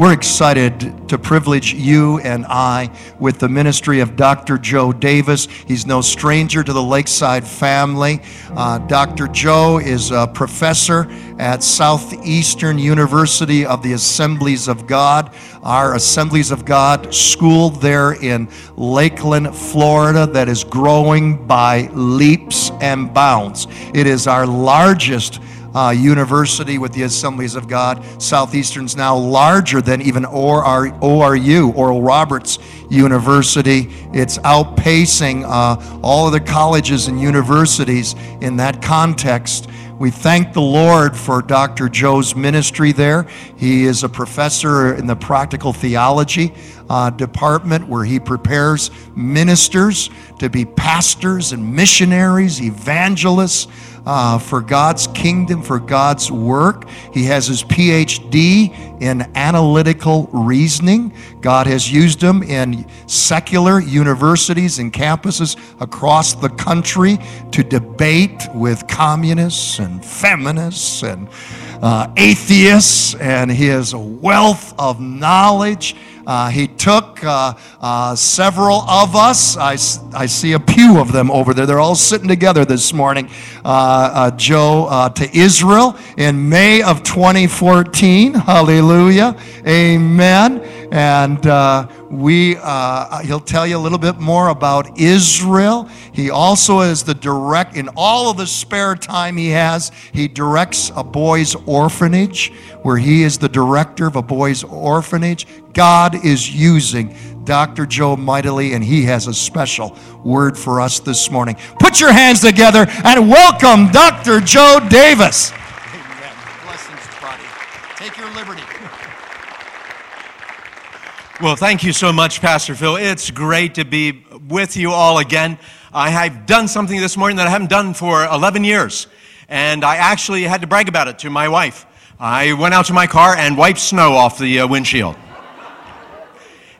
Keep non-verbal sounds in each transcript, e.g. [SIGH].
We're excited to privilege you and I with the ministry of Dr. Joe Davis. He's no stranger to the Lakeside family. Uh, Dr. Joe is a professor at Southeastern University of the Assemblies of God, our Assemblies of God school there in Lakeland, Florida, that is growing by leaps and bounds. It is our largest uh, university with the Assemblies of God. Southeastern's now larger than even ORU, Oral Roberts University. It's outpacing uh, all of the colleges and universities in that context. We thank the Lord for Dr. Joe's ministry there. He is a professor in the practical theology uh, department where he prepares ministers to be pastors and missionaries, evangelists uh, for God's kingdom, for God's work. He has his PhD in analytical reasoning. God has used him in secular universities and campuses across the country to debate with communists and feminists and uh, atheists, and a wealth of knowledge uh, he took uh, uh, several of us. I, I see a pew of them over there. They're all sitting together this morning. Uh, uh, Joe uh, to Israel in May of 2014. Hallelujah. Amen. And uh, we, uh, he'll tell you a little bit more about Israel. He also is the direct, in all of the spare time he has, he directs a boys' orphanage where he is the director of a boys' orphanage. God is using Dr. Joe mightily, and he has a special word for us this morning. Put your hands together and welcome Dr. Joe Davis. Amen. Blessings, buddy. Take your liberty. Well, thank you so much, Pastor Phil. It's great to be with you all again. I have done something this morning that I haven't done for 11 years, and I actually had to brag about it to my wife. I went out to my car and wiped snow off the uh, windshield.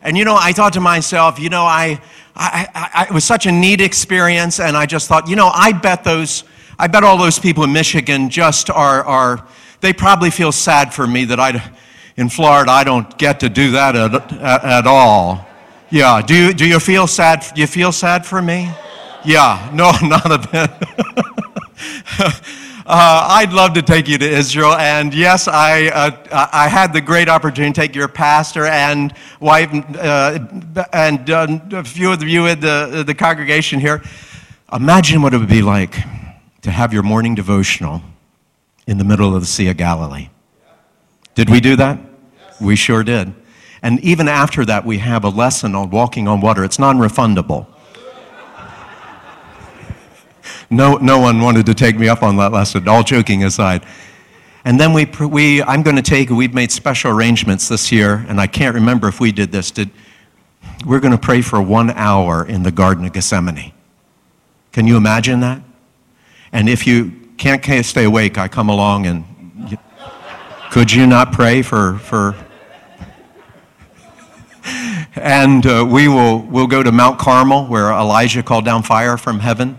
And you know, I thought to myself, you know, I, I, I, it was such a neat experience, and I just thought, you know, I bet those, I bet all those people in Michigan just are, are they probably feel sad for me that I, in Florida, I don't get to do that at, at, at all. Yeah, do you, do you feel sad? You feel sad for me? Yeah, [LAUGHS] no, not a bit. [LAUGHS] Uh, I'd love to take you to Israel. And yes, I, uh, I had the great opportunity to take your pastor and wife uh, and uh, a few of you in the, the congregation here. Imagine what it would be like to have your morning devotional in the middle of the Sea of Galilee. Did we do that? We sure did. And even after that, we have a lesson on walking on water. It's non refundable. No, no one wanted to take me up on that lesson, all joking aside. And then we, we I'm going to take, we've made special arrangements this year, and I can't remember if we did this. Did, we're going to pray for one hour in the Garden of Gethsemane. Can you imagine that? And if you can't, stay awake, I come along and could you not pray for, for and uh, we will we'll go to Mount Carmel where Elijah called down fire from heaven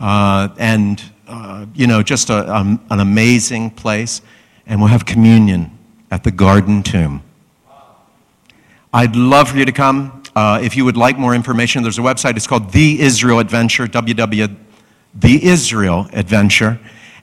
uh, and, uh, you know, just a, um, an amazing place. And we'll have communion at the garden tomb. I'd love for you to come. Uh, if you would like more information, there's a website. It's called The Israel Adventure, www. The Israel Adventure.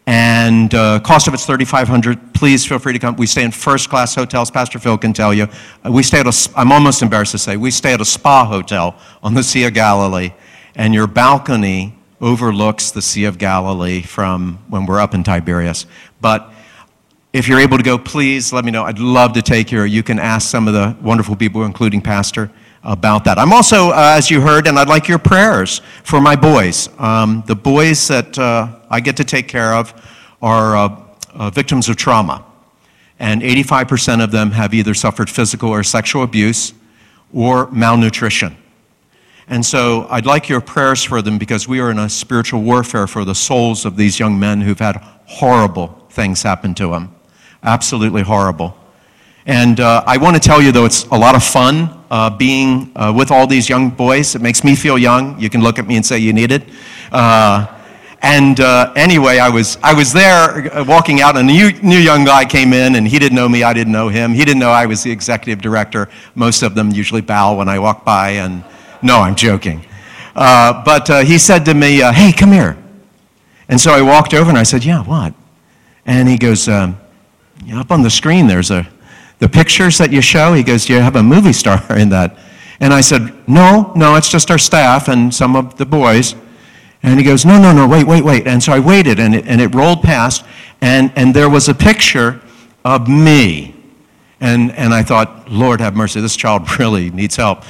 And uh, cost of it's 3500 Please feel free to come. We stay in first class hotels. Pastor Phil can tell you. Uh, we stay at a, I'm almost embarrassed to say, we stay at a spa hotel on the Sea of Galilee. And your balcony overlooks the Sea of Galilee from when we're up in Tiberias. But if you're able to go, please let me know. I'd love to take you. You can ask some of the wonderful people, including Pastor, about that. I'm also, uh, as you heard, and I'd like your prayers for my boys. Um, the boys that uh, I get to take care of are uh, uh victims of trauma. And 85% of them have either suffered physical or sexual abuse or malnutrition. And so I'd like your prayers for them because we are in a spiritual warfare for the souls of these young men who've had horrible things happen to them. Absolutely horrible. And uh, I want to tell you, though, it's a lot of fun uh, being uh, with all these young boys. It makes me feel young. You can look at me and say you need it. Uh, And uh, anyway, I was, I was there uh, walking out, and a new, new young guy came in, and he didn't know me, I didn't know him. He didn't know I was the executive director. Most of them usually bow when I walk by, and no, I'm joking. But he said to me, Hey, come here. And so I walked over and I said, Yeah, what? And he goes, um, Up on the screen, there's a, the pictures that you show. He goes, Do you have a movie star [LAUGHS] in that? And I said, No, no, it's just our staff and some of the boys. And he goes, No, no, no, wait, wait, wait. And so I waited, and it, and it rolled past, and, and there was a picture of me. And, and I thought, Lord have mercy, this child [LAUGHS] really needs help.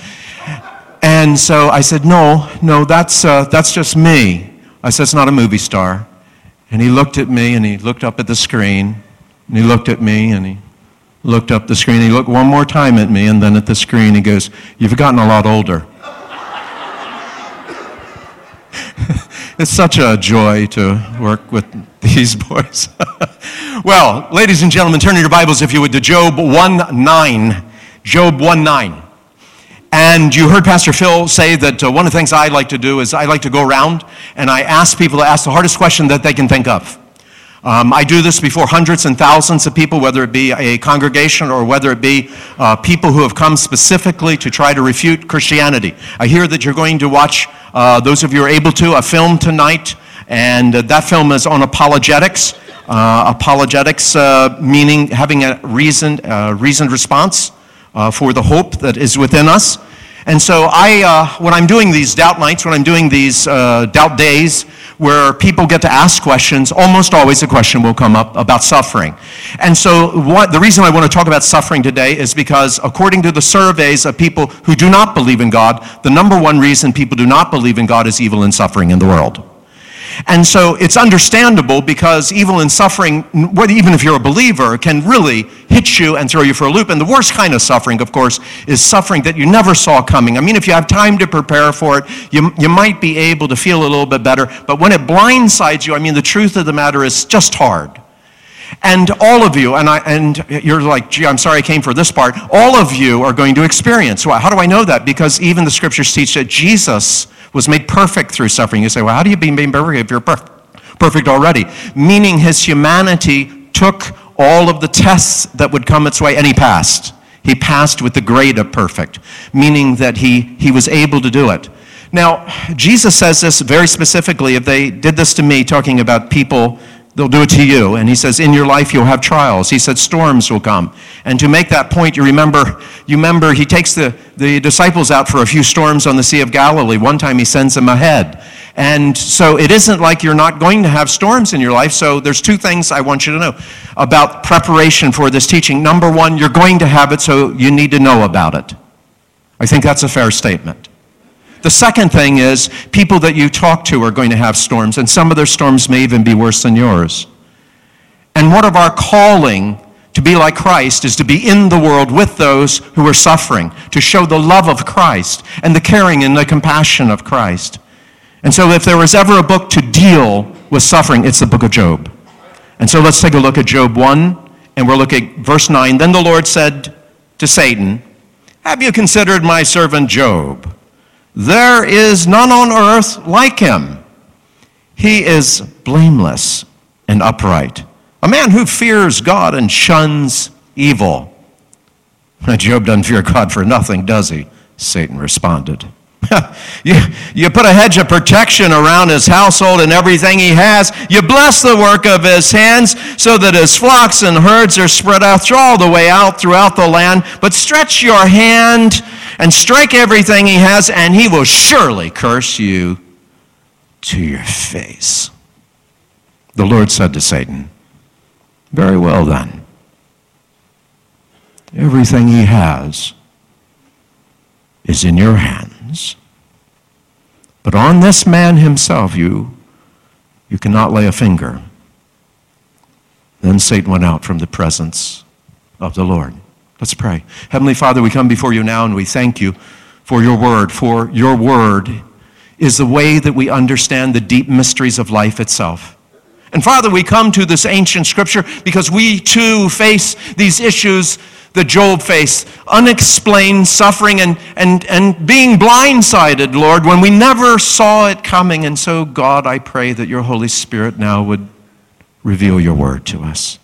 And so I said, No, no, that's, uh, that's just me. I said, It's not a movie star. And he looked at me, and he looked up at the screen, and he looked at me, and he looked up the screen. He looked one more time at me, and then at the screen. He goes, You've gotten a lot older. [LAUGHS] it's such a joy to work with these boys. [LAUGHS] well, ladies and gentlemen, turn your Bibles, if you would, to Job 1 9. Job 1 9. And you heard Pastor Phil say that uh, one of the things I like to do is I like to go around and I ask people to ask the hardest question that they can think of. Um, I do this before hundreds and thousands of people, whether it be a congregation or whether it be uh, people who have come specifically to try to refute Christianity. I hear that you're going to watch, uh, those of you are able to, a film tonight, and uh, that film is on apologetics. Uh, apologetics uh, meaning having a reasoned, uh, reasoned response for the hope that is within us. And so I, uh, when I'm doing these doubt nights, when I'm doing these uh, doubt days, where people get to ask questions, almost always a question will come up about suffering. And so, what, the reason I want to talk about suffering today is because, according to the surveys of people who do not believe in God, the number one reason people do not believe in God is evil and suffering in the world. And so it's understandable because evil and suffering, even if you're a believer, can really hit you and throw you for a loop. And the worst kind of suffering, of course, is suffering that you never saw coming. I mean, if you have time to prepare for it, you, you might be able to feel a little bit better. But when it blindsides you, I mean, the truth of the matter is just hard. And all of you, and, I, and you're like, gee, I'm sorry I came for this part. All of you are going to experience. Well, how do I know that? Because even the scriptures teach that Jesus was made perfect through suffering. You say, well, how do you be made perfect if you're perfect already? Meaning his humanity took all of the tests that would come its way and he passed. He passed with the grade of perfect, meaning that he, he was able to do it. Now, Jesus says this very specifically. If they did this to me, talking about people they'll do it to you. And he says, in your life you'll have trials. He said, storms will come. And to make that point, you remember, you remember he takes the, the disciples out for a few storms on the Sea of Galilee. One time he sends them ahead. And so it isn't like you're not going to have storms in your life. So there's two things I want you to know about preparation for this teaching. Number one, you're going to have it, so you need to know about it. I think that's a fair statement. The second thing is people that you talk to are going to have storms, and some of their storms may even be worse than yours. And one of our calling to be like Christ is to be in the world with those who are suffering, to show the love of Christ and the caring and the compassion of Christ. And so, if there was ever a book to deal with suffering, it's the book of Job. And so, let's take a look at Job 1, and we'll look at verse 9. Then the Lord said to Satan, Have you considered my servant Job? There is none on earth like him. He is blameless and upright, a man who fears God and shuns evil. [LAUGHS] Job doesn't fear God for nothing, does he? Satan responded. [LAUGHS] you, you put a hedge of protection around his household and everything he has. You bless the work of his hands so that his flocks and herds are spread out all the way out throughout the land. But stretch your hand and strike everything he has, and he will surely curse you to your face. The Lord said to Satan, Very well then. Everything he has is in your hands. But on this man himself, you, you cannot lay a finger. Then Satan went out from the presence of the Lord. Let's pray. Heavenly Father, we come before you now and we thank you for your word, for your word is the way that we understand the deep mysteries of life itself. And Father, we come to this ancient scripture because we too face these issues that Job faced unexplained suffering and, and, and being blindsided, Lord, when we never saw it coming. And so, God, I pray that your Holy Spirit now would reveal your word to us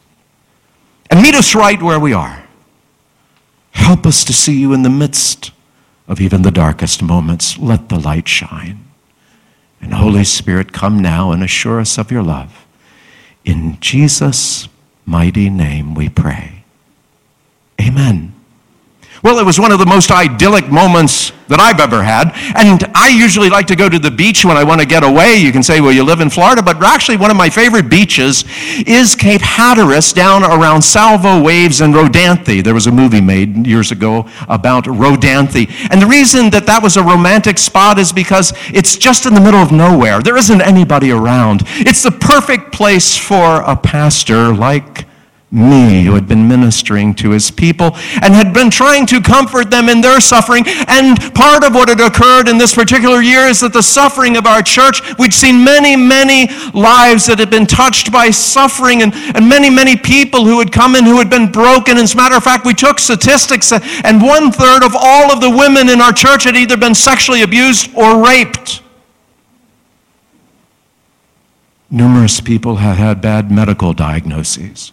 and meet us right where we are. Help us to see you in the midst of even the darkest moments. Let the light shine. And Holy Spirit, come now and assure us of your love. In Jesus' mighty name we pray. Amen. Well, it was one of the most idyllic moments that I've ever had. And I usually like to go to the beach when I want to get away. You can say, well, you live in Florida, but actually, one of my favorite beaches is Cape Hatteras down around Salvo Waves and Rodanthe. There was a movie made years ago about Rodanthe. And the reason that that was a romantic spot is because it's just in the middle of nowhere. There isn't anybody around. It's the perfect place for a pastor like me who had been ministering to his people and had been trying to comfort them in their suffering. And part of what had occurred in this particular year is that the suffering of our church, we'd seen many, many lives that had been touched by suffering and, and many, many people who had come in who had been broken. As a matter of fact, we took statistics and one third of all of the women in our church had either been sexually abused or raped. Numerous people had had bad medical diagnoses.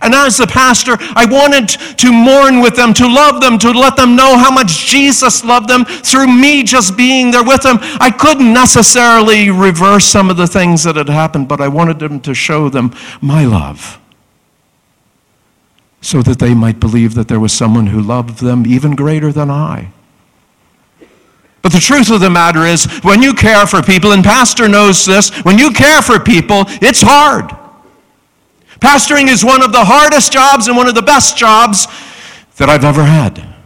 And as the pastor, I wanted to mourn with them, to love them, to let them know how much Jesus loved them through me just being there with them. I couldn't necessarily reverse some of the things that had happened, but I wanted them to show them my love so that they might believe that there was someone who loved them even greater than I. But the truth of the matter is, when you care for people, and Pastor knows this, when you care for people, it's hard. Pastoring is one of the hardest jobs and one of the best jobs that I've ever had.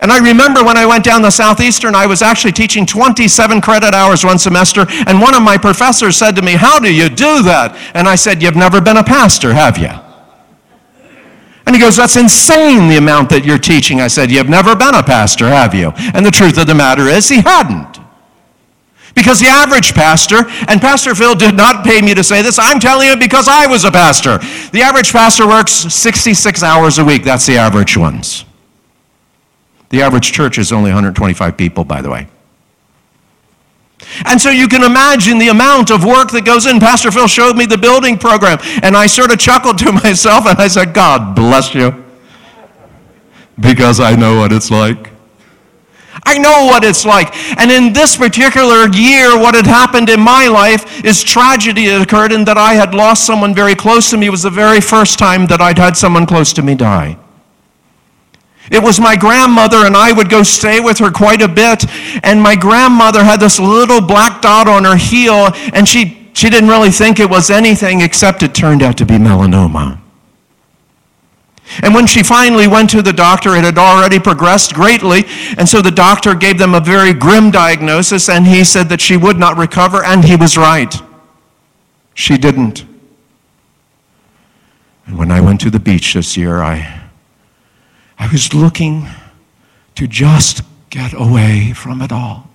And I remember when I went down the Southeastern, I was actually teaching 27 credit hours one semester, and one of my professors said to me, How do you do that? And I said, You've never been a pastor, have you? And he goes, That's insane, the amount that you're teaching. I said, You've never been a pastor, have you? And the truth of the matter is, he hadn't. Because the average pastor, and Pastor Phil did not pay me to say this, I'm telling you because I was a pastor. The average pastor works 66 hours a week. That's the average ones. The average church is only 125 people, by the way. And so you can imagine the amount of work that goes in. Pastor Phil showed me the building program, and I sort of chuckled to [LAUGHS] myself and I said, God bless you, because I know what it's like. I know what it's like. And in this particular year, what had happened in my life is tragedy had occurred in that I had lost someone very close to me. It was the very first time that I'd had someone close to me die. It was my grandmother, and I would go stay with her quite a bit. And my grandmother had this little black dot on her heel, and she, she didn't really think it was anything except it turned out to be melanoma. And when she finally went to the doctor, it had already progressed greatly. And so the doctor gave them a very grim diagnosis, and he said that she would not recover, and he was right. She didn't. And when I went to the beach this year, I, I was looking to just get away from it all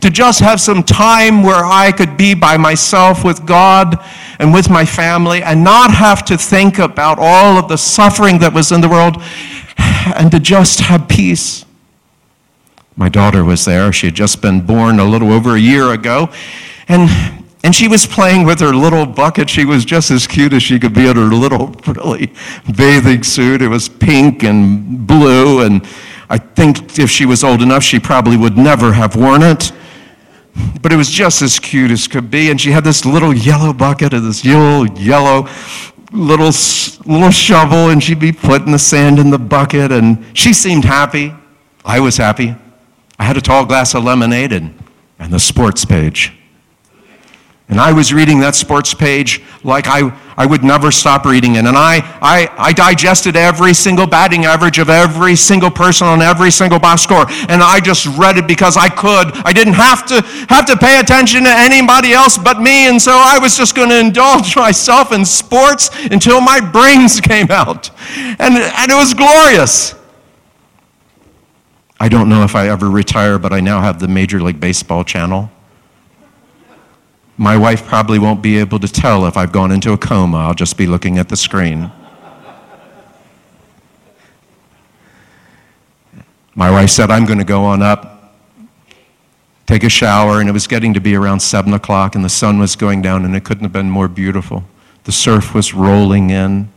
to just have some time where I could be by myself with God and with my family and not have to think about all of the suffering that was in the world and to just have peace. My daughter was there. She had just been born a little over a year ago. And, and she was playing with her little bucket. She was just as cute as she could be in her little, really bathing suit. It was pink and blue. And I think if she was old enough, she probably would never have worn it. But it was just as cute as could be. And she had this little yellow bucket and this little yellow little, little shovel, and she'd be putting the sand in the bucket. And she seemed happy. I was happy. I had a tall glass of lemonade and, and the sports page. And I was reading that sports page like I, I would never stop reading it. And I, I, I digested every single batting average of every single person on every single box score. And I just read it because I could. I didn't have to, have to pay attention to anybody else but me. And so I was just going to indulge [LAUGHS] myself in sports until my brains [LAUGHS] came out. And, and it was glorious. I don't know if I ever retire, but I now have the Major League Baseball channel. My wife probably won't be able to tell if I've gone into a coma. I'll just be looking at the screen. My wife said, I'm going to go on up, take a shower, and it was getting to be around 7 o'clock, and the sun was going down, and it couldn't have been more beautiful. The surf was rolling in,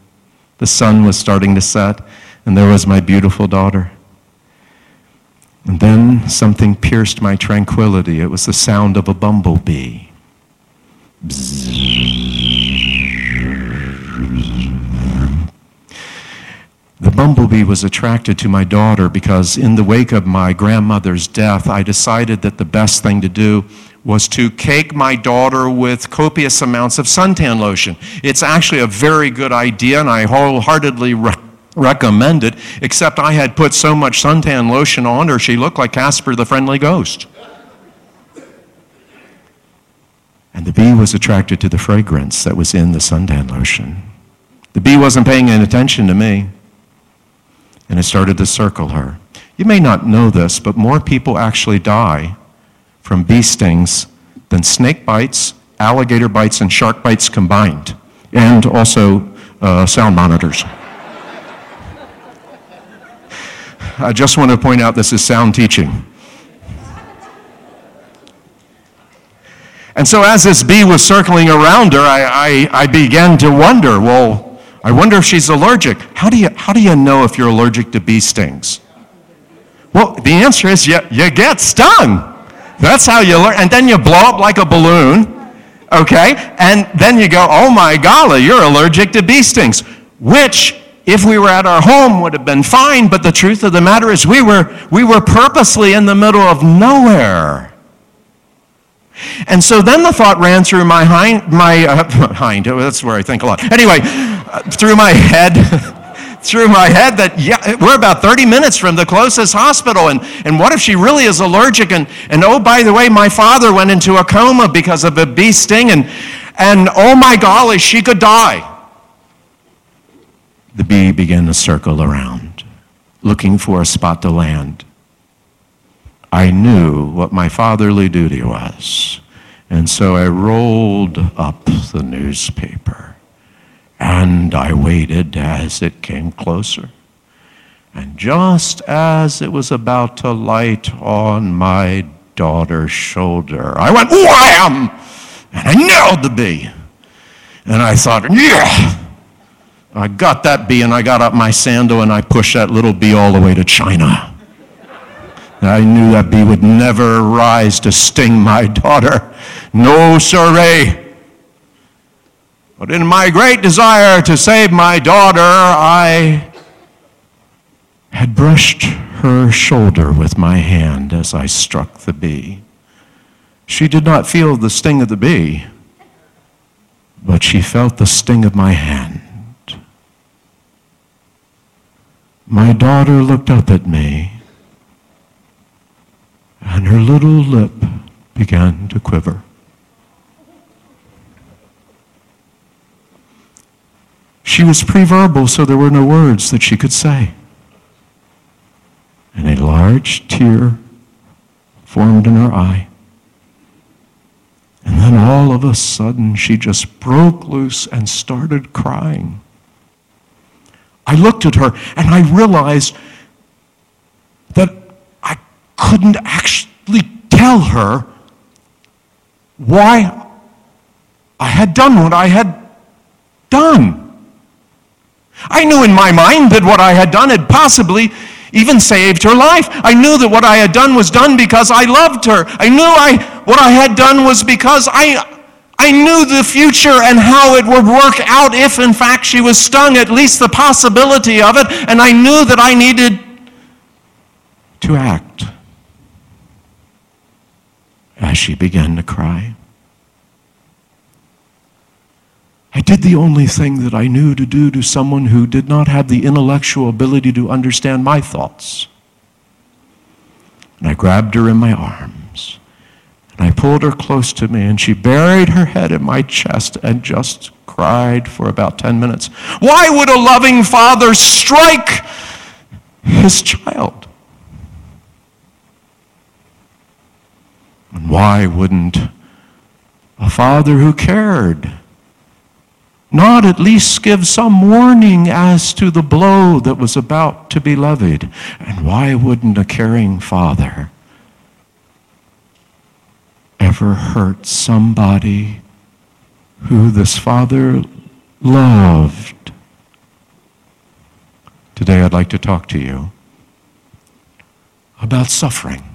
the sun was starting to set, and there was my beautiful daughter. And then something pierced my tranquility. It was the sound of a bumblebee. The bumblebee was attracted to my daughter because, in the wake of my grandmother's death, I decided that the best thing to do was to cake my daughter with copious amounts of suntan lotion. It's actually a very good idea, and I wholeheartedly re- recommend it, except I had put so much suntan lotion on her, she looked like Casper the Friendly Ghost. And the bee was attracted to the fragrance that was in the suntan lotion. The bee wasn't paying any attention to me, and it started to circle her. You may not know this, but more people actually die from bee stings than snake bites, alligator bites, and shark bites combined, and also uh, sound monitors. I just want to point out this is sound teaching. And so, as this bee was circling around her, I, I, I, began to wonder well, I wonder if she's allergic. How do, you, how do you know if you're allergic to bee stings? Well, the answer is you, you get stung. That's how you learn. And then you blow up like a balloon, okay? And then you go, oh my golly, you're allergic to bee stings, which if we were at our home would have been fine but the truth of the matter is we were we were purposely in the middle of nowhere and so then the thought ran through my hind my uh, [LAUGHS] hind that's where i think a lot. Anyway uh, through my head [LAUGHS] through my head that yeah we're about 30 minutes from the closest hospital and, and what if she really is allergic? And, and oh by the way my father went into a coma because of a bee sting and and oh my golly she could die. The bee began to circle around, looking for a spot to land. I knew what my fatherly duty was, and so I rolled up the newspaper and I waited as it came closer. And just as it was about to light on my daughter's shoulder, I went wham! And I nailed the bee. And I thought, yeah, I got that bee and I got up my sandal and I pushed that little bee all the way to China. I knew that bee would never rise to sting my daughter. No, sirree. Eh? But in my great desire to save my daughter, I had brushed her shoulder with my hand as I struck the bee. She did not feel the sting of the bee, but she felt the sting of my hand. My daughter looked up at me, and her little lip began to quiver. She was preverbal, so there were no words that she could say. And a large tear formed in her eye. And then all of a sudden, she just broke loose and started crying. I looked at her and I realized that couldn't actually tell her why I had done what I had done. I knew in my mind that what I had done had possibly even saved her life. I knew that what I had done was done because I loved her. I knew I, what I had done was because I, I knew the future and how it would work out if, in fact, she was stung, at least the possibility of it, and I knew that I needed to act. As she began to cry, I did the only thing that I knew to do to someone who did not have the intellectual ability to understand my thoughts. And I grabbed her in my arms and I pulled her close to me, and she buried her head in my chest and just cried for about 10 minutes. Why would a loving father strike his child? And why wouldn't a father who cared, not at least give some warning as to the blow that was about to be levied. And why wouldn't a caring father ever hurt somebody who this father loved? Today I'd like to talk to you about suffering.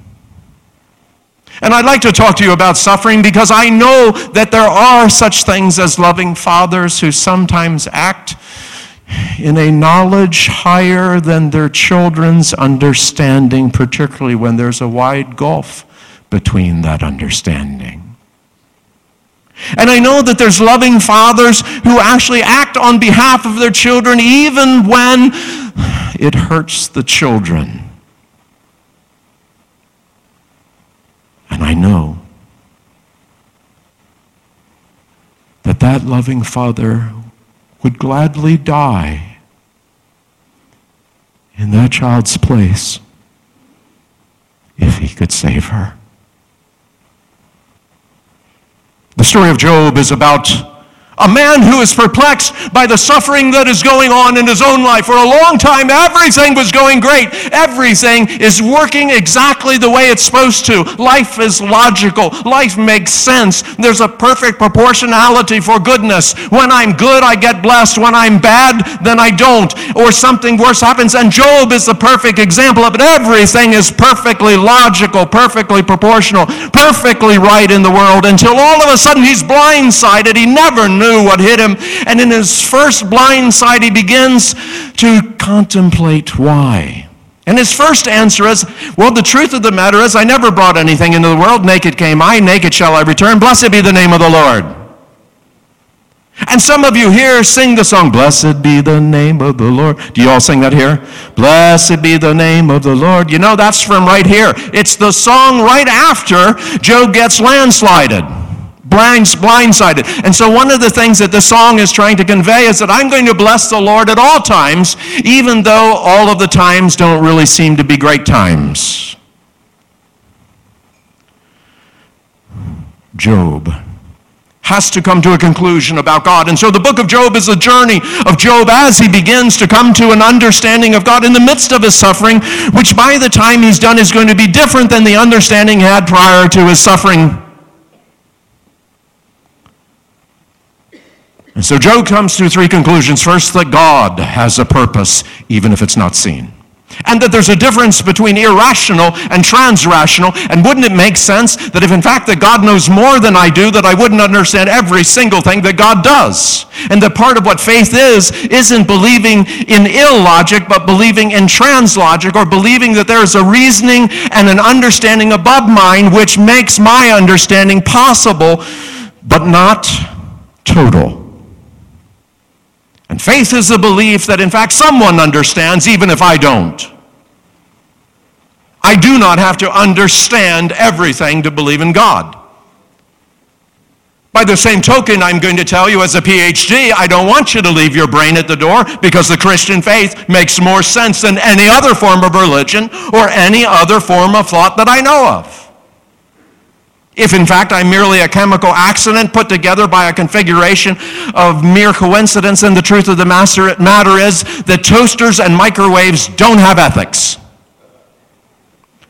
And I'd like to talk to you about suffering because I know that there are such things as loving fathers who sometimes act in a knowledge higher than their children's understanding, particularly when there's a wide gulf between that understanding. And I know that there's loving fathers who actually act on behalf of their children even when it hurts the children. And I know that that loving father would gladly die in that child's place if he could save her. The story of Job is about a man who is perplexed by the suffering that is going on in his own life. For a long time, everything was going great. Everything is working exactly the way it's supposed to. Life is logical. Life makes sense. There's a perfect proportionality for goodness. When I'm good, I get blessed. When I'm bad, then I don't. Or something worse happens. And Job is the perfect example of it. Everything is perfectly logical, perfectly proportional, perfectly right in the world until all of a sudden he's blindsided. He never knew knew what hit him. And in his first blind sight, he begins to contemplate why. And his first answer is, Well, the truth of the matter is, I never brought anything into the world. Naked came I, naked shall I return. Blessed be the name of the Lord. And some of you here sing the song, Blessed be the name of the Lord. Do you all sing that here? Blessed be the name of the Lord. You know, that's from right here. It's the song right after Job gets landslided blinds, blindsided. And so, one of the things that the song is trying to convey is that I'm going to bless the Lord at all times, even though all of the times don't really seem to be great times. Job has to come to a conclusion about God. And so the book of Job is a journey of Job as he begins to come to an understanding of God in the midst of his suffering, which by the time he's done is going to be different than the understanding he had prior to his suffering. And so Job comes to three conclusions. First, that God has a purpose, even if it's not seen. And that there's a difference between irrational and transrational. And wouldn't it make sense that if in fact that God knows more than I do, that I wouldn't understand every single thing that God does? And that part of what faith is, isn't believing in illogic, but believing in translogic, or believing that there is a reasoning and an understanding above mine which makes my understanding possible, but not total. And faith is the belief that, in fact, someone understands, even if I don't. I do not have to understand everything to believe in God. By the same token, I'm going to tell you as a PhD, I don't want you to leave your brain at the door because the Christian faith makes more sense than any other form of religion or any other form of thought that I know of. If in fact I'm merely a chemical accident put together by a configuration of mere coincidence, and the truth of the matter is that toasters and microwaves don't have ethics.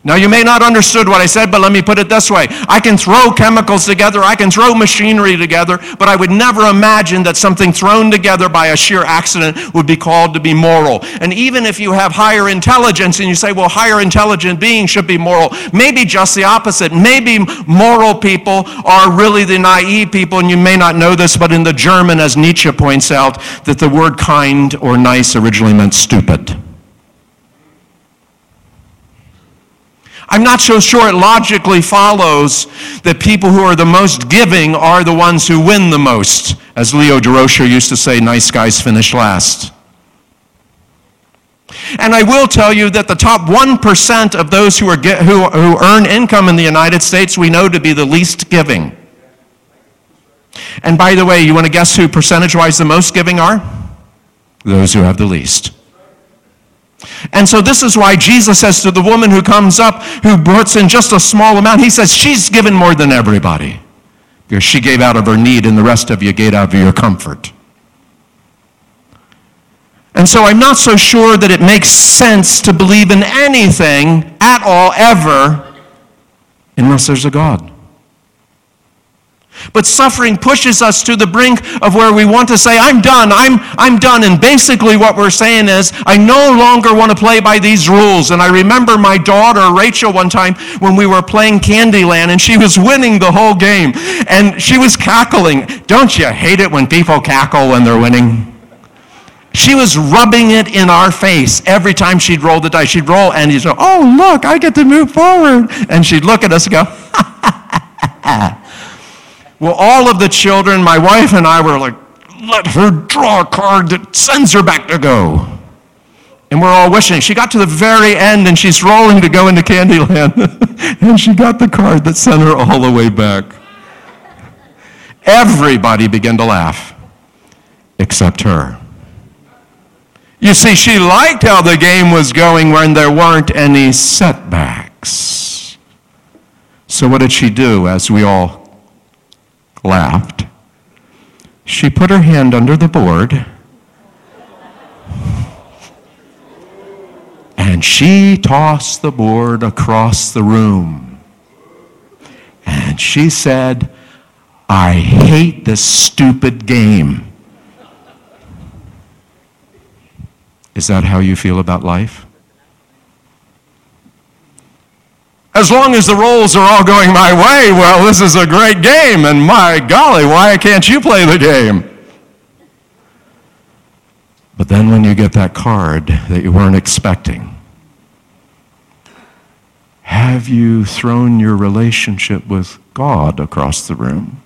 Now, you may not understood what I said, but let me put it this way. I can throw chemicals together, I can throw machinery together, but I would never imagine that something thrown together by a sheer accident would be called to be moral. And even if you have higher intelligence and you say, well, higher intelligent beings should be moral, maybe just the opposite. Maybe moral people are really the naive people, and you may not know this, but in the German, as Nietzsche points out, that the word kind or nice originally meant stupid. I'm not so sure it logically follows that people who are the most giving are the ones who win the most. As Leo Durocher used to say, nice guys finish last. And I will tell you that the top 1% of those who, are who, who earn income in the United States we know to be the least giving. And by the way, you want to guess who percentage wise the most giving are? Those who have the least. And so this is why Jesus says to the woman who comes up, who puts in just a small amount, he says, she's given more than everybody. Because she gave out of her need, and the rest of you gave out of your comfort. And so I'm not so sure that it makes sense to believe in anything at all, ever, unless there's a God. But suffering pushes us to the brink of where we want to say, I'm done, I'm, I'm done. And basically, what we're saying is, I no longer want to play by these rules. And I remember my daughter, Rachel, one time when we were playing Candyland, and she was winning the whole game. And she was cackling. Don't you hate it when people cackle when they're winning? She was rubbing it in our face every time she'd roll the dice. She'd roll, and he'd go, Oh, look, I get to move forward. And she'd look at us and go, [LAUGHS] Well, all of the children, my wife and I were like, let her draw a card that sends her back to go. And we're all wishing. She got to the very end and she's rolling to go into Candyland. [LAUGHS] and she got the card that sent her all the way back. Everybody began to laugh, except her. You see, she liked how the game was going when there weren't any setbacks. So, what did she do as we all laughed. She put her hand under the board and she tossed the board across the room. And she said, I hate this stupid game. Is that how you feel about life? As long as the rolls are all going my way, well, this is a great game, and my golly, why can't you play the game? But then when you get that card that you weren't expecting, have you thrown your relationship with God across the room?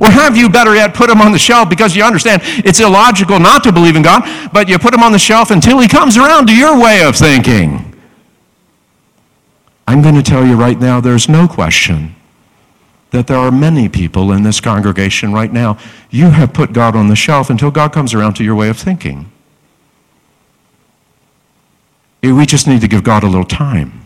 Or have you, better yet, put him on the shelf because you understand it's illogical not to believe in God, but you put him on the shelf until he comes around to your way of thinking? I'm going to tell you right now there's no question that there are many people in this congregation right now. You have put God on the shelf until God comes around to your way of thinking. Eh, we just need to give God a little time.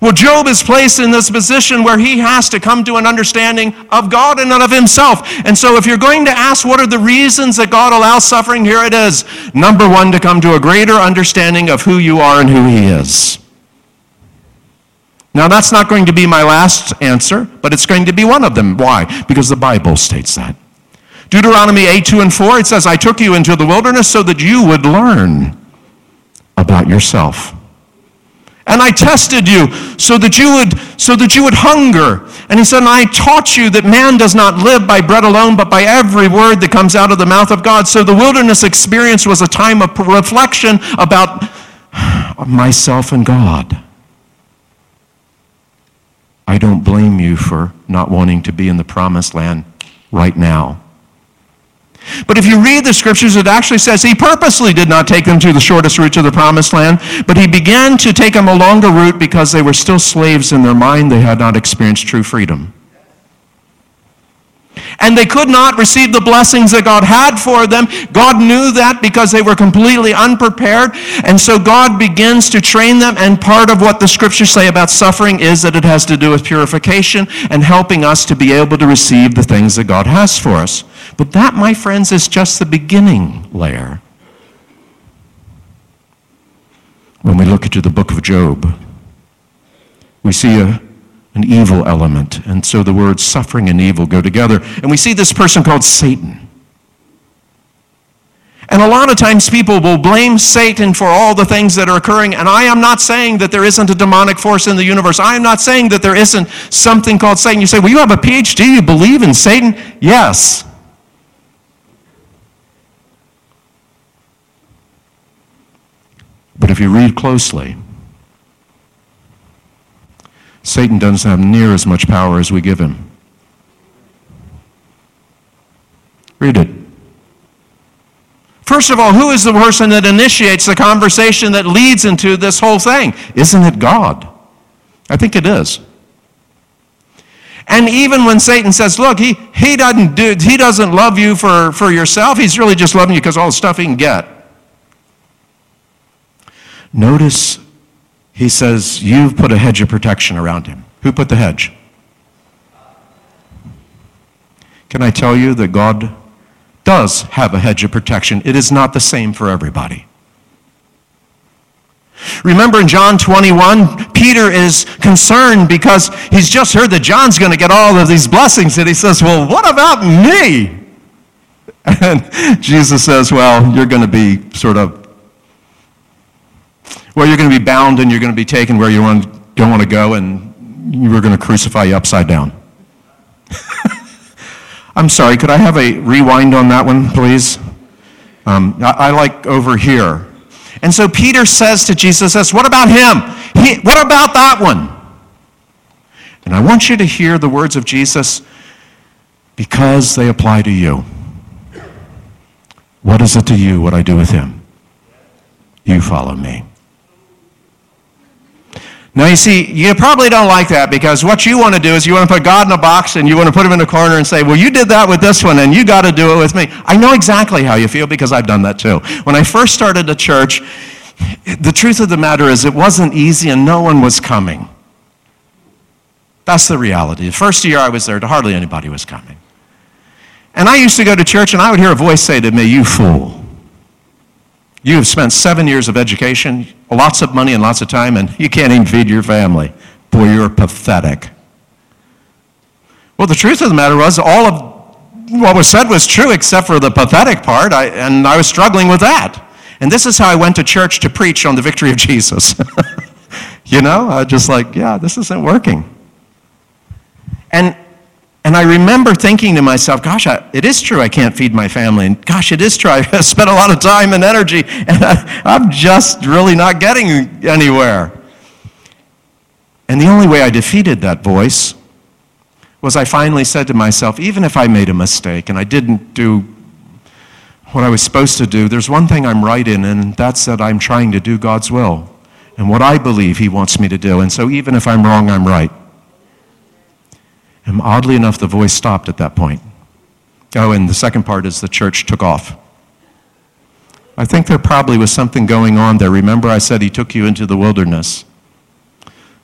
Well, Job is placed in this position where he has to come to an understanding of God and not of himself. And so, if you're going to ask what are the reasons that God allows suffering, here it is. Number one, to come to a greater understanding of who you are and who he is. Now, that's not going to be my last answer, but it's going to be one of them. Why? Because the Bible states that. Deuteronomy 8, 2 and 4, it says, I took you into the wilderness so that you would learn about yourself. And I tested you so that you would, so that you would hunger. And he said, and I taught you that man does not live by bread alone, but by every word that comes out of the mouth of God. So the wilderness experience was a time of reflection about myself and God. I don't blame you for not wanting to be in the promised land right now. But if you read the scriptures, it actually says he purposely did not take them to the shortest route to the promised land, but he began to take them a longer route because they were still slaves in their mind. They had not experienced true freedom. And they could not receive the blessings that God had for them. God knew that because they were completely unprepared. And so God begins to train them. And part of what the scriptures say about suffering is that it has to do with purification and helping us to be able to receive the things that God has for us. But that, my friends, is just the beginning layer. When we look into the book of Job, we see a an evil element. And so the words suffering and evil go together. And we see this person called Satan. And a lot of times people will blame Satan for all the things that are occurring. And I am not saying that there isn't a demonic force in the universe. I am not saying that there isn't something called Satan. You say, well, you have a PhD, you believe in Satan? Yes. But if you read closely, Satan doesn't have near as much power as we give him. Read it. First of all, who is the person that initiates the conversation that leads into this whole thing? Isn't it God? I think it is. And even when Satan says, look, he, he, doesn't, do, he doesn't love you for, for yourself, he's really just loving you because all the stuff he can get. Notice he says, You've put a hedge of protection around him. Who put the hedge? Can I tell you that God does have a hedge of protection? It is not the same for everybody. Remember in John 21, Peter is concerned because he's just heard that John's going to get all of these blessings, and he says, Well, what about me? [LAUGHS] And Jesus says, Well, you're going to be sort of, well, you're going to be bound and you're going to be taken where you don't want to go, and we're going to crucify you upside down. [LAUGHS] I'm sorry, could I have a rewind on that one, please? Um, I, I like over here. And so Peter says to Jesus, says, What about him? He, what about that one? And I want you to hear the words of Jesus because they apply to you. What is it to you what I do with him? You follow me. Now, you see, you probably don't like that because what you want to do is you want to put God in a box and you want to put him in a corner and say, Well, you did that with this one and you got to do it with me. I know exactly how you feel because I've done that too. When I first started the church, the truth of the matter is it wasn't easy and no one was coming. That's the reality. The first year I was there, hardly anybody was coming. And I used to go to church and I would hear a voice say to me, You fool. You have spent seven years of education, lots of money and lots of time, and you can't even feed your family. Boy, you're pathetic. Well, the truth of the matter was, all of what was said was true except for the pathetic part, I, and I was struggling with that. And this is how I went to church to preach on the victory of [LAUGHS] Jesus. you know, I was just like, yeah, this isn't working. And and I remember thinking to myself, gosh, I, it is true I can't feed my family. And gosh, it is true I [LAUGHS] spent a lot of time and energy, and I, I'm just really not getting anywhere. And the only way I defeated that voice was I finally said to myself, even if I made a mistake and I didn't do what I was supposed to do, there's one thing I'm right in, and that's that I'm trying to do God's will and what I believe He wants me to do. And so even if I'm wrong, I'm right. And oddly enough, the voice stopped at that point. Oh, and the second part is the church took off. I think there probably was something going on there. Remember, I said he took you into the wilderness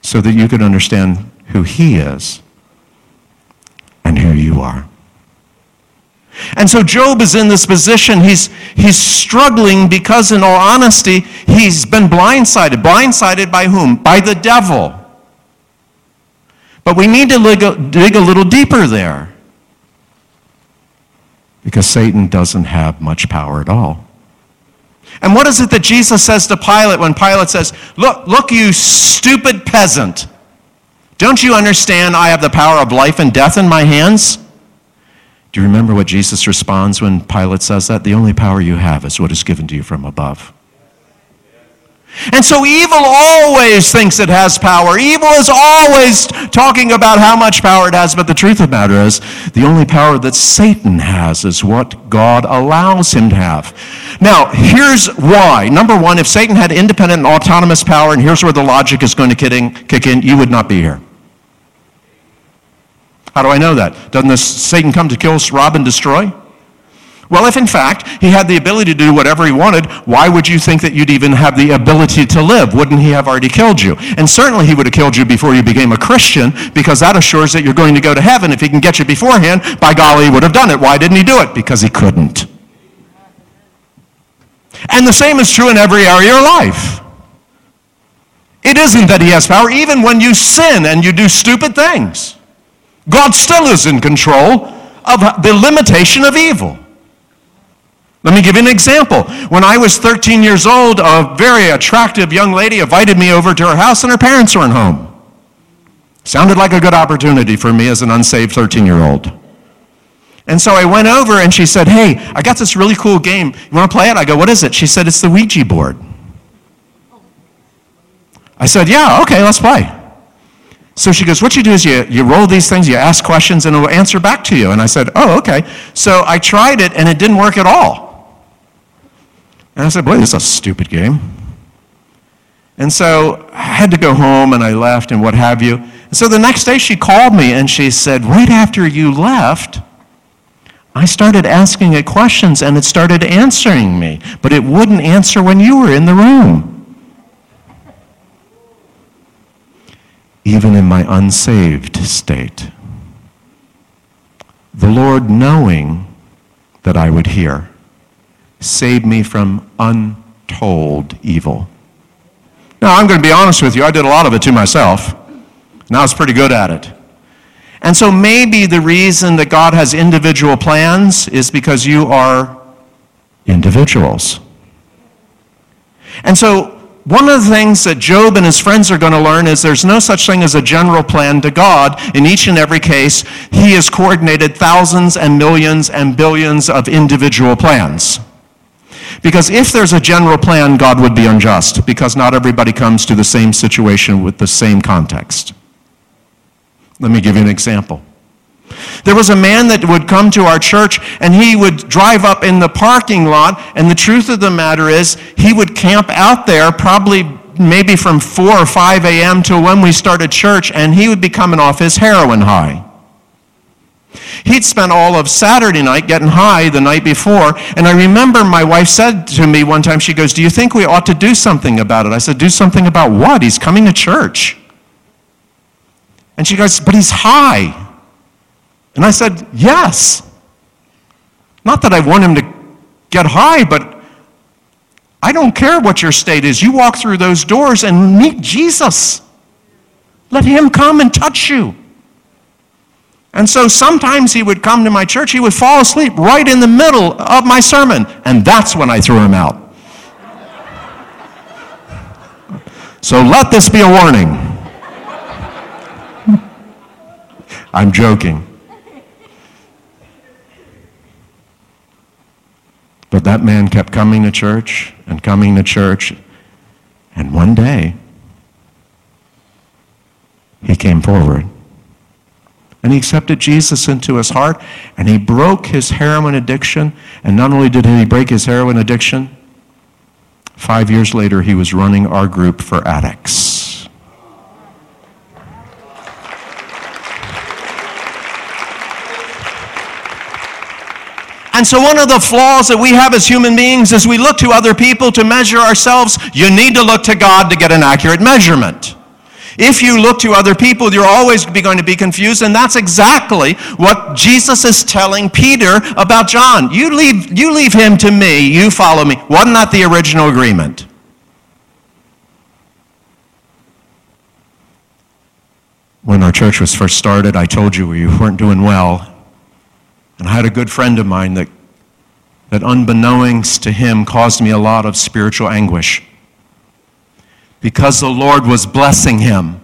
so that you could understand who he is and who you are. And so Job is in this position. He's, he's struggling because, in all honesty, he's been blindsided. Blindsided by whom? By the devil. But we need to dig a little deeper there. Because Satan doesn't have much power at all. And what is it that Jesus says to Pilate when Pilate says, Look, look, you stupid peasant. Don't you understand I have the power of life and death in my hands? Do you remember what Jesus responds when Pilate says that? The only power you have is what is given to you from above. And so evil always thinks it has power. Evil is always talking about how much power it has, but the truth of the matter is, the only power that Satan has is what God allows him to have. Now, here's why. Number one, if Satan had independent and autonomous power, and here's where the logic is going to kick in, you would not be here. How do I know that? Doesn't this Satan come to kill, rob, and destroy? Well, if in fact he had the ability to do whatever he wanted, why would you think that you'd even have the ability to live? Wouldn't he have already killed you? And certainly he would have killed you before you became a Christian because that assures that you're going to go to heaven. If he can get you beforehand, by golly, he would have done it. Why didn't he do it? Because he couldn't. And the same is true in every area of life. It isn't that he has power, even when you sin and you do stupid things. God still is in control of the limitation of evil. Let me give you an example. When I was 13 years old, a very attractive young lady invited me over to her house, and her parents weren't home. Sounded like a good opportunity for me as an unsaved 13 year old. And so I went over and she said, Hey, I got this really cool game. You want to play it? I go, What is it? She said, It's the Ouija board. I said, Yeah, okay, let's play. So she goes, What you do is you, you roll these things, you ask questions, and it will answer back to you. And I said, Oh, okay. So I tried it, and it didn't work at all. And I said, Boy, this is a stupid game. And so I had to go home and I left and what have you. And so the next day she called me and she said, Right after you left, I started asking it questions and it started answering me, but it wouldn't answer when you were in the room. Even in my unsaved state. The Lord, knowing that I would hear, saved me from untold evil. Now, I'm going to be honest with you, I did a lot of it to myself, and I was pretty good at it. And so maybe the reason that God has individual plans is because you are individuals. And so one of the things that Job and his friends are going to learn is there's no such thing as a general plan to God. In each and every case, he has coordinated thousands and millions and billions of individual plans. Because if there's a general plan, God would be unjust, because not everybody comes to the same situation with the same context. Let me give you an example. There was a man that would come to our church and he would drive up in the parking lot, and the truth of the matter is, he would camp out there probably maybe from 4 or 5 a.m. to when we started church, and he would be coming off his heroin high. He'd spent all of Saturday night getting high the night before, and I remember my wife said to me one time, she goes, Do you think we ought to do something about it? I said, Do something about what? He's coming to church. And she goes, But he's high. And I said, Yes. Not that I want him to get high, but I don't care what your state is. You walk through those doors and meet Jesus. Let him come and touch you. And so sometimes he would come to my church, he would fall asleep right in the middle of my sermon, and that's when I threw him out. So let this be a warning. I'm joking. But that man kept coming to church and coming to church. And one day, he came forward. And he accepted Jesus into his heart, and he broke his heroin addiction. And not only did he break his heroin addiction, five years later, he was running our group for addicts. And so, one of the flaws that we have as human beings is we look to other people to measure ourselves. You need to look to God to get an accurate measurement. If you look to other people, you're always going to be confused, and that's exactly what Jesus is telling Peter about John. You leave, you leave him to me, you follow me. Wasn't that the original agreement? When our church was first started, I told you we weren't doing well. And I had a good friend of mine that, that unbeknownst to him, caused me a lot of spiritual anguish because the Lord was blessing him.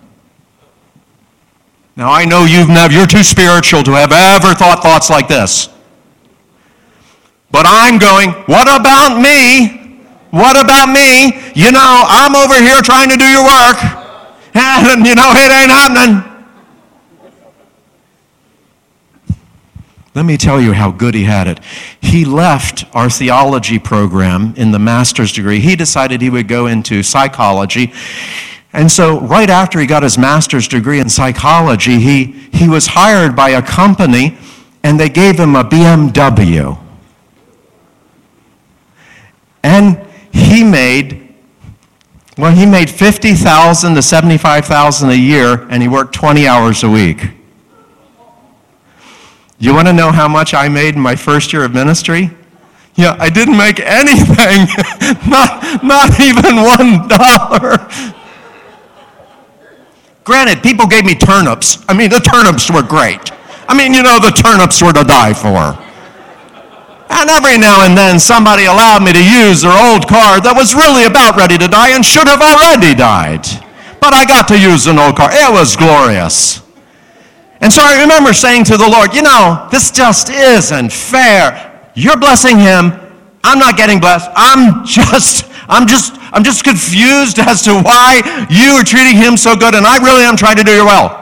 Now, I know you've never, you're too spiritual to have ever thought thoughts like this. But I'm going, what about me? What about me? You know, I'm over here trying to do your work, [LAUGHS] and you know, it ain't happening. Let me tell you how good he had it. He left our theology program in the master's degree. He decided he would go into psychology. And so, right after he got his master's degree in psychology, he, he was hired by a company and they gave him a BMW. And he made, well, he made 50,000 to 75,000 a year and he worked 20 hours a week. You want to know how much I made in my first year of ministry? Yeah, I didn't make anything, [LAUGHS] not, not even one dollar. Granted, people gave me turnips. I mean, the turnips were great. I mean, you know, the turnips were to die for. And every now and then somebody allowed me to use their old car that was really about ready to die and should have already died. But I got to use an old car. It was glorious. And so I remember saying to the Lord, you know, this just isn't fair. You're blessing him. I'm not getting blessed. I'm [LAUGHS] just, I'm just, I'm just confused as to why you are treating him so good, and I really am trying to do you well.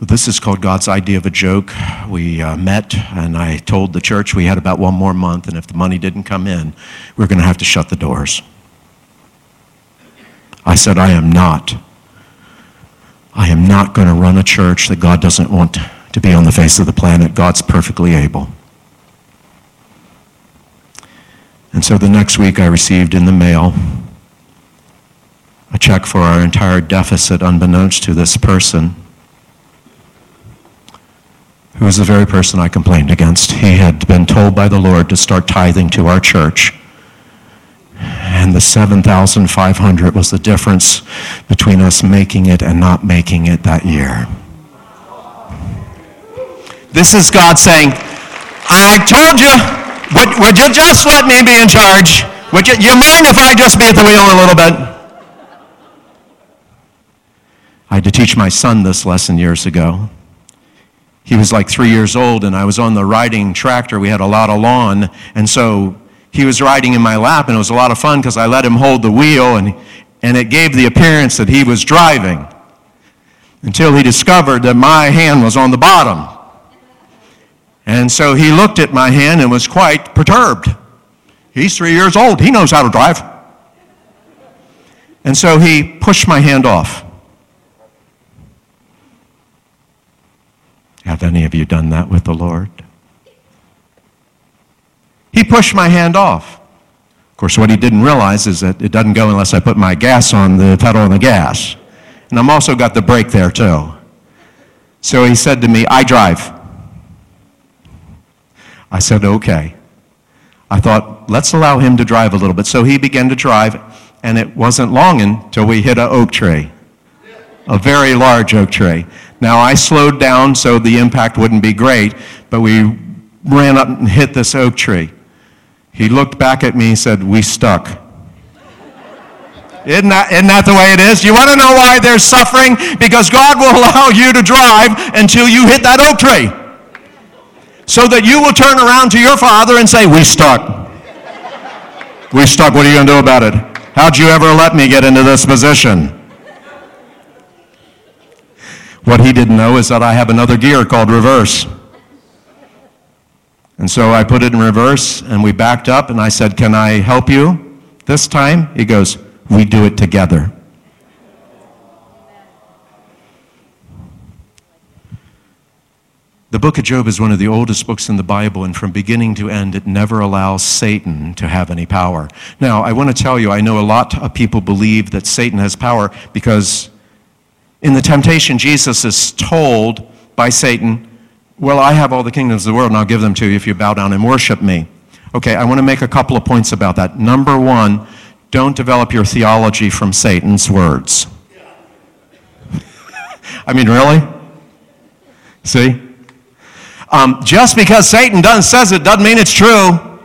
This is called God's idea of a joke. We uh, met, and I told the church we had about one more month, and if the money didn't come in, we are going to have to shut the doors. I said, I am not I am not going to run a church that God doesn't want to be on the face of the planet. God's perfectly able. And so the next week I received in the mail a check for our entire deficit, unbeknownst to this person. who was the very person I complained against. He had been told by the Lord to start tithing to our church. And the 7,500 was the difference between us making it and not making it that year. This is God saying, I told you, would, would you just let me be in charge? Would you, you mind if I just be at the wheel a little bit? I had to teach my son this lesson years ago. He was like three years old, and I was on the riding tractor. We had a lot of lawn, and so he was riding in my lap, and it was a lot of fun because I let him hold the wheel, and, and it gave the appearance that he was driving until he discovered that my hand was on the bottom. And so he looked at my hand and was quite perturbed. He's three years old, he knows how to drive. And so he pushed my hand off. Have any of you done that with the Lord? He pushed my hand off. Of course, what he didn't realize is that it doesn't go unless I put my gas on the pedal and the gas. And I'm also got the brake there too. So he said to me, I drive. I said, okay. I thought, let's allow him to drive a little bit. So he began to drive, and it wasn't long until we hit an oak tree, a very large oak tree. Now, I slowed down so the impact wouldn't be great, but we ran up and hit this oak tree. He looked back at me and said, We stuck. Isn't that, isn't that the way it is? You want to know why there's suffering? Because God will [LAUGHS] allow you to drive until you hit that oak tree. So that you will turn around to your father and say, We stuck. We stuck. What are you going to do about it? How'd you ever let me get into this position? What he didn't know is that I have another gear called reverse. And so I put it in reverse and we backed up and I said, Can I help you this time? He goes, We do it together. The book of Job is one of the oldest books in the Bible, and from beginning to end, it never allows Satan to have any power. Now, I want to tell you, I know a lot of people believe that Satan has power because in the temptation, Jesus is told by Satan, Well, I have all the kingdoms of the world, and I'll give them to you if you bow down and worship me. Okay, I want to make a couple of points about that. Number one, don't develop your theology from Satan's words. [LAUGHS] I mean, really? See? Um, just because Satan done, says it doesn't mean it's true.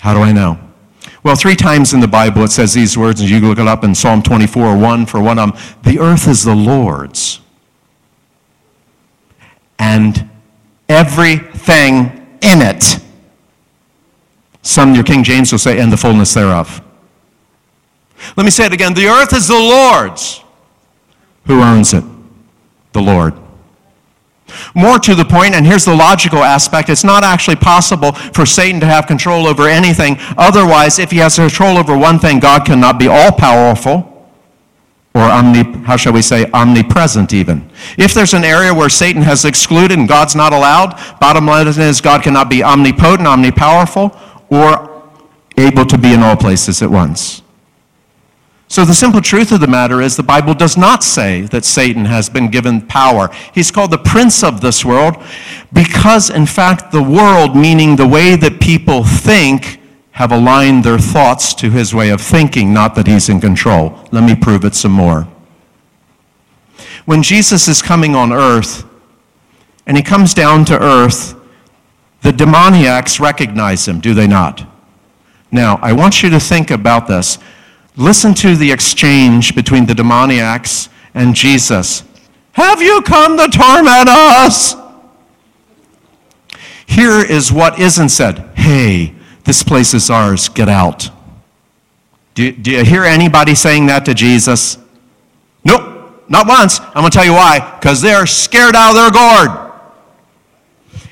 How do I know? Well, three times in the Bible it says these words, and you look it up in Psalm 24, 1 for one of them. The earth is the Lord's, and everything in it. Some, your King James will say, and the fullness thereof. Let me say it again. The earth is the Lord's. Who owns it? The Lord. More to the point, and here's the logical aspect it's not actually possible for Satan to have control over anything. Otherwise, if he has control over one thing, God cannot be all powerful or omni, how shall we say, omnipresent even. If there's an area where Satan has excluded and God's not allowed, bottom line is God cannot be omnipotent, omnipowerful, or able to be in all places at once. So, the simple truth of the matter is the Bible does not say that Satan has been given power. He's called the prince of this world because, in fact, the world, meaning the way that people think, have aligned their thoughts to his way of thinking, not that he's in control. Let me prove it some more. When Jesus is coming on earth, and he comes down to earth, the demoniacs recognize him, do they not? Now, I want you to think about this. Listen to the exchange between the demoniacs and Jesus. Have you come to torment us? Here is what isn't said. Hey, this place is ours. Get out. Do, do you hear anybody saying that to Jesus? Nope, not once. I'm going to tell you why. Because they're scared out of their gourd.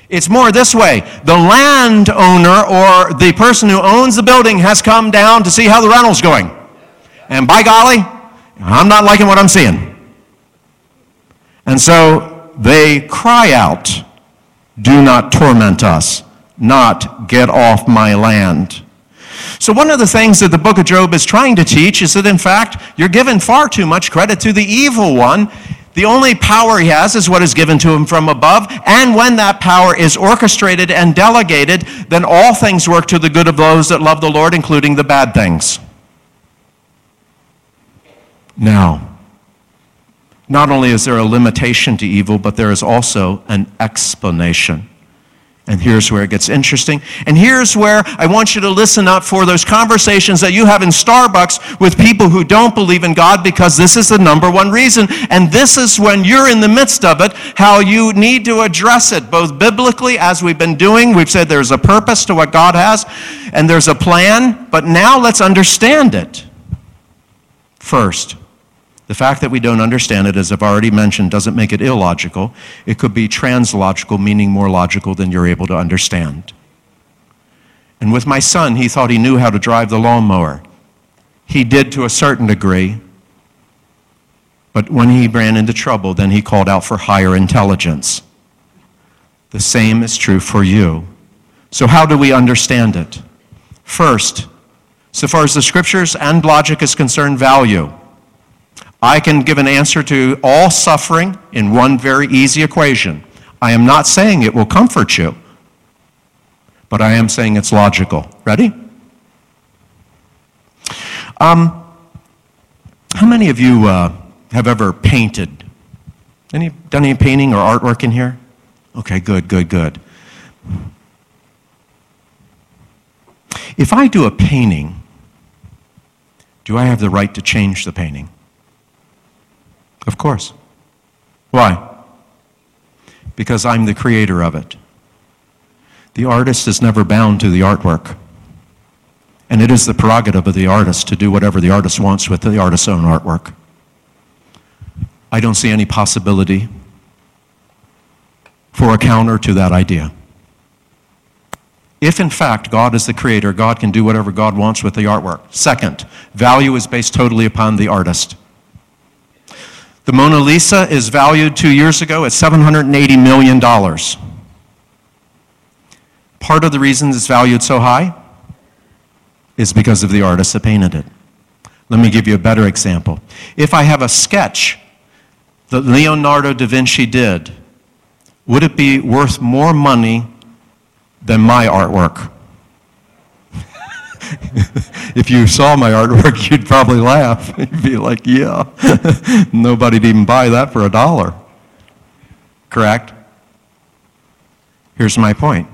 It's more this way the landowner or the person who owns the building has come down to see how the rental's going. And by golly, I'm not liking what I'm seeing. And so they cry out, Do not torment us, not get off my land. So, one of the things that the book of Job is trying to teach is that, in fact, you're giving far too much credit to the evil one. The only power he has is what is given to him from above. And when that power is orchestrated and delegated, then all things work to the good of those that love the Lord, including the bad things. Now, not only is there a limitation to evil, but there is also an explanation. And here's where it gets interesting. And here's where I want you to listen up for those conversations that you have in Starbucks with people who don't believe in God because this is the number one reason. And this is when you're in the midst of it, how you need to address it, both biblically, as we've been doing. We've said there's a purpose to what God has, and there's a plan, but now let's understand it. First, the fact that we don't understand it, as I've already mentioned, doesn't make it illogical. It could be translogical, meaning more logical than you're able to understand. And with my son, he thought he knew how to drive the lawnmower. He did to a certain degree, but when he ran into trouble, then he called out for higher intelligence. The same is true for you. So, how do we understand it? First, so far as the scriptures and logic is concerned, value. I can give an answer to all suffering in one very easy equation. I am not saying it will comfort you, but I am saying it's logical. Ready? Um, how many of you uh, have ever painted? Any done any painting or artwork in here? Okay, good, good, good. If I do a painting, do I have the right to change the painting? Of course. Why? Because I'm the creator of it. The artist is never bound to the artwork. And it is the prerogative of the artist to do whatever the artist wants with the artist's own artwork. I don't see any possibility for a counter to that idea. If in fact God is the creator, God can do whatever God wants with the artwork. Second, value is based totally upon the artist. The Mona Lisa is valued two years ago at $780 million. Part of the reason it's valued so high is because of the artist that painted it. Let me give you a better example. If I have a sketch that Leonardo da Vinci did, would it be worth more money than my artwork? [LAUGHS] if you saw my artwork, [LAUGHS] you'd probably laugh. [LAUGHS] You'd be like, yeah, nobody'd even buy that for a dollar. Correct? Here's my point.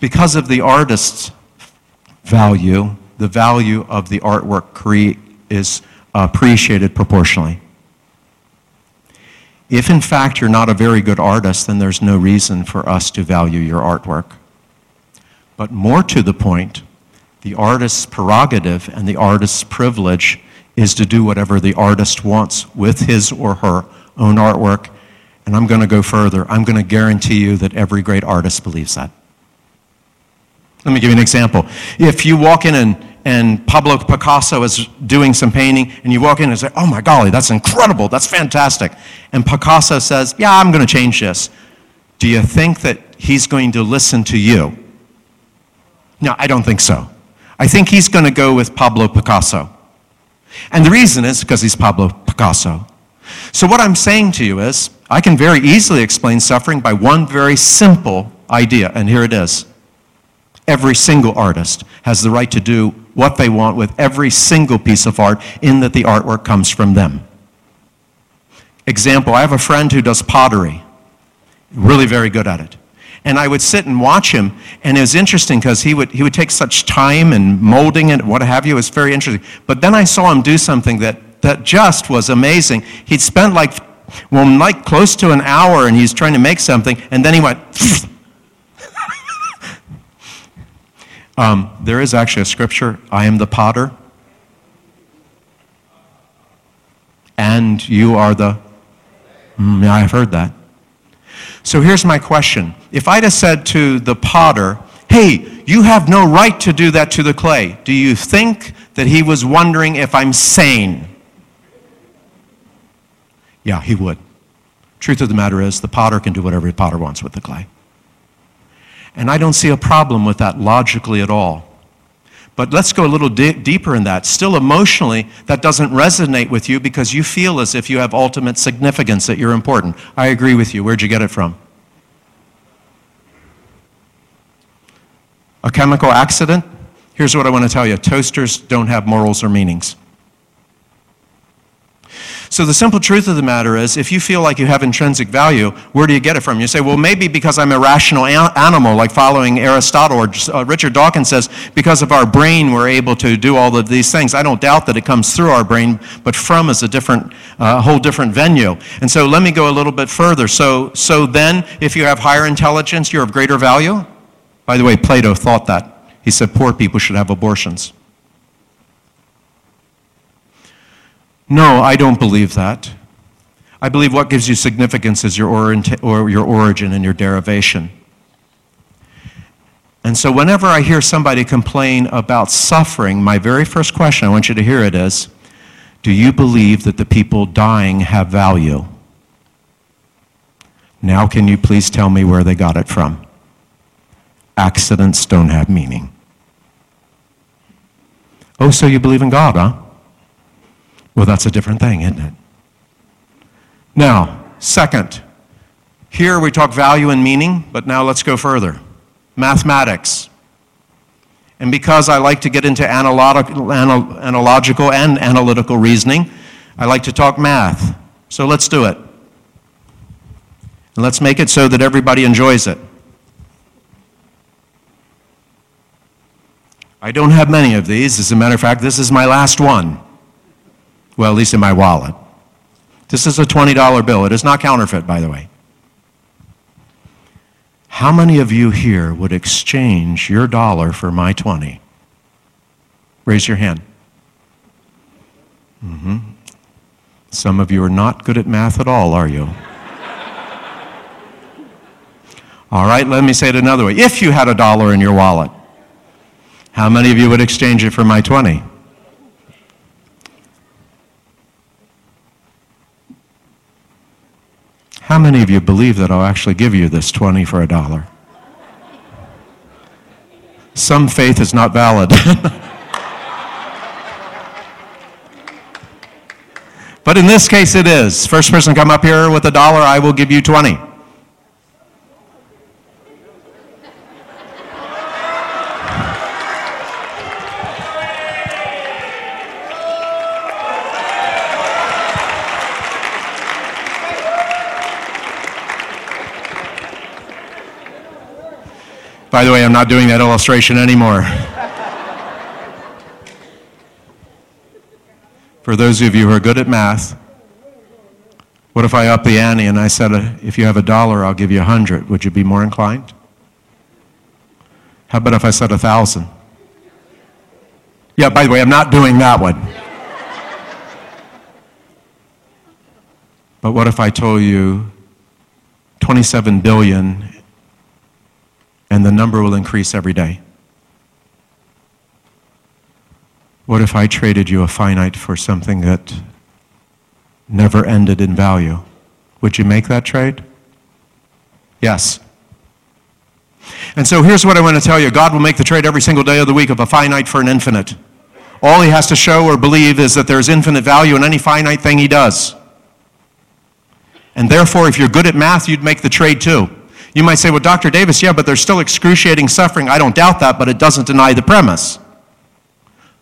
Because of the artist's value, the value of the artwork cre- is appreciated proportionally. If in fact you're not a very good artist, then there's no reason for us to value your artwork. But more to the point, the artist's prerogative and the artist's privilege is to do whatever the artist wants with his or her own artwork. And I'm going to go further. I'm going to guarantee you that every great artist believes that. Let me give you an example. If you walk in and, and Pablo Picasso is doing some painting, and you walk in and say, Oh my golly, that's incredible, that's fantastic. And Picasso says, Yeah, I'm going to change this. Do you think that he's going to listen to you? No, I don't think so. I think he's going to go with Pablo Picasso. And the reason is because he's Pablo Picasso. So, what I'm saying to you is, I can very easily explain suffering by one very simple idea, and here it is. Every single artist has the right to do what they want with every single piece of art, in that the artwork comes from them. Example I have a friend who does pottery, really very good at it. And I would sit and watch him, and it was interesting because he would, he would take such time and molding it, what have you. It was very interesting. But then I saw him do something that, that just was amazing. He'd spent like, well, like close to an hour, and he's trying to make something, and then he went, [LAUGHS] um, there is actually a scripture I am the potter, and you are the. Mm, yeah, I've heard that. So here's my question. If I'd have said to the potter, hey, you have no right to do that to the clay, do you think that he was wondering if I'm sane? Yeah, he would. Truth of the matter is, the potter can do whatever the potter wants with the clay. And I don't see a problem with that logically at all. But let's go a little di- deeper in that. Still, emotionally, that doesn't resonate with you because you feel as if you have ultimate significance, that you're important. I agree with you. Where'd you get it from? A chemical accident? Here's what I want to tell you toasters don't have morals or meanings. So, the simple truth of the matter is if you feel like you have intrinsic value, where do you get it from? You say, well, maybe because I'm a rational an- animal, like following Aristotle, or uh, Richard Dawkins says, because of our brain, we're able to do all of these things. I don't doubt that it comes through our brain, but from is a different, uh, whole different venue. And so, let me go a little bit further. So, so then, if you have higher intelligence, you're of greater value? By the way, Plato thought that. He said poor people should have abortions. No, I don't believe that. I believe what gives you significance is your, or your origin and your derivation. And so, whenever I hear somebody complain about suffering, my very first question, I want you to hear it is Do you believe that the people dying have value? Now, can you please tell me where they got it from? Accidents don't have meaning. Oh, so you believe in God, huh? Well, that's a different thing, isn't it? Now, second, here we talk value and meaning, but now let's go further. Mathematics. And because I like to get into analogical, analogical and analytical reasoning, I like to talk math. So let's do it. And let's make it so that everybody enjoys it. I don't have many of these. As a matter of fact, this is my last one. Well, at least in my wallet. This is a $20 bill. It is not counterfeit, by the way. How many of you here would exchange your dollar for my 20? Raise your hand. Mm-hmm. Some of you are not good at math at all, are you? all right, let me say it another way. If you had a dollar in your wallet, how many of you would exchange it for my 20? How many of you believe that I'll actually give you this 20 for a dollar? Some faith is not valid. [LAUGHS] but in this case, it is. First person come up here with a dollar, I will give you 20. By the way, I'm not doing that illustration anymore. For those of you who are good at math, what if I up the ante and I said, uh, if you have a dollar, I'll give you a hundred? Would you be more inclined? How about if I said a thousand? Yeah, by the way, I'm not doing that one. But what if I told you 27 billion and the number will increase every day. What if I traded you a finite for something that never ended in value? Would you make that trade? Yes. And so here's what I want to tell you God will make the trade every single day of the week of a finite for an infinite. All he has to show or believe is that there's infinite value in any finite thing he does. And therefore, if you're good at math, you'd make the trade too. You might say, well, Dr. Davis, yeah, but there's still excruciating suffering. I don't doubt that, but it doesn't deny the premise.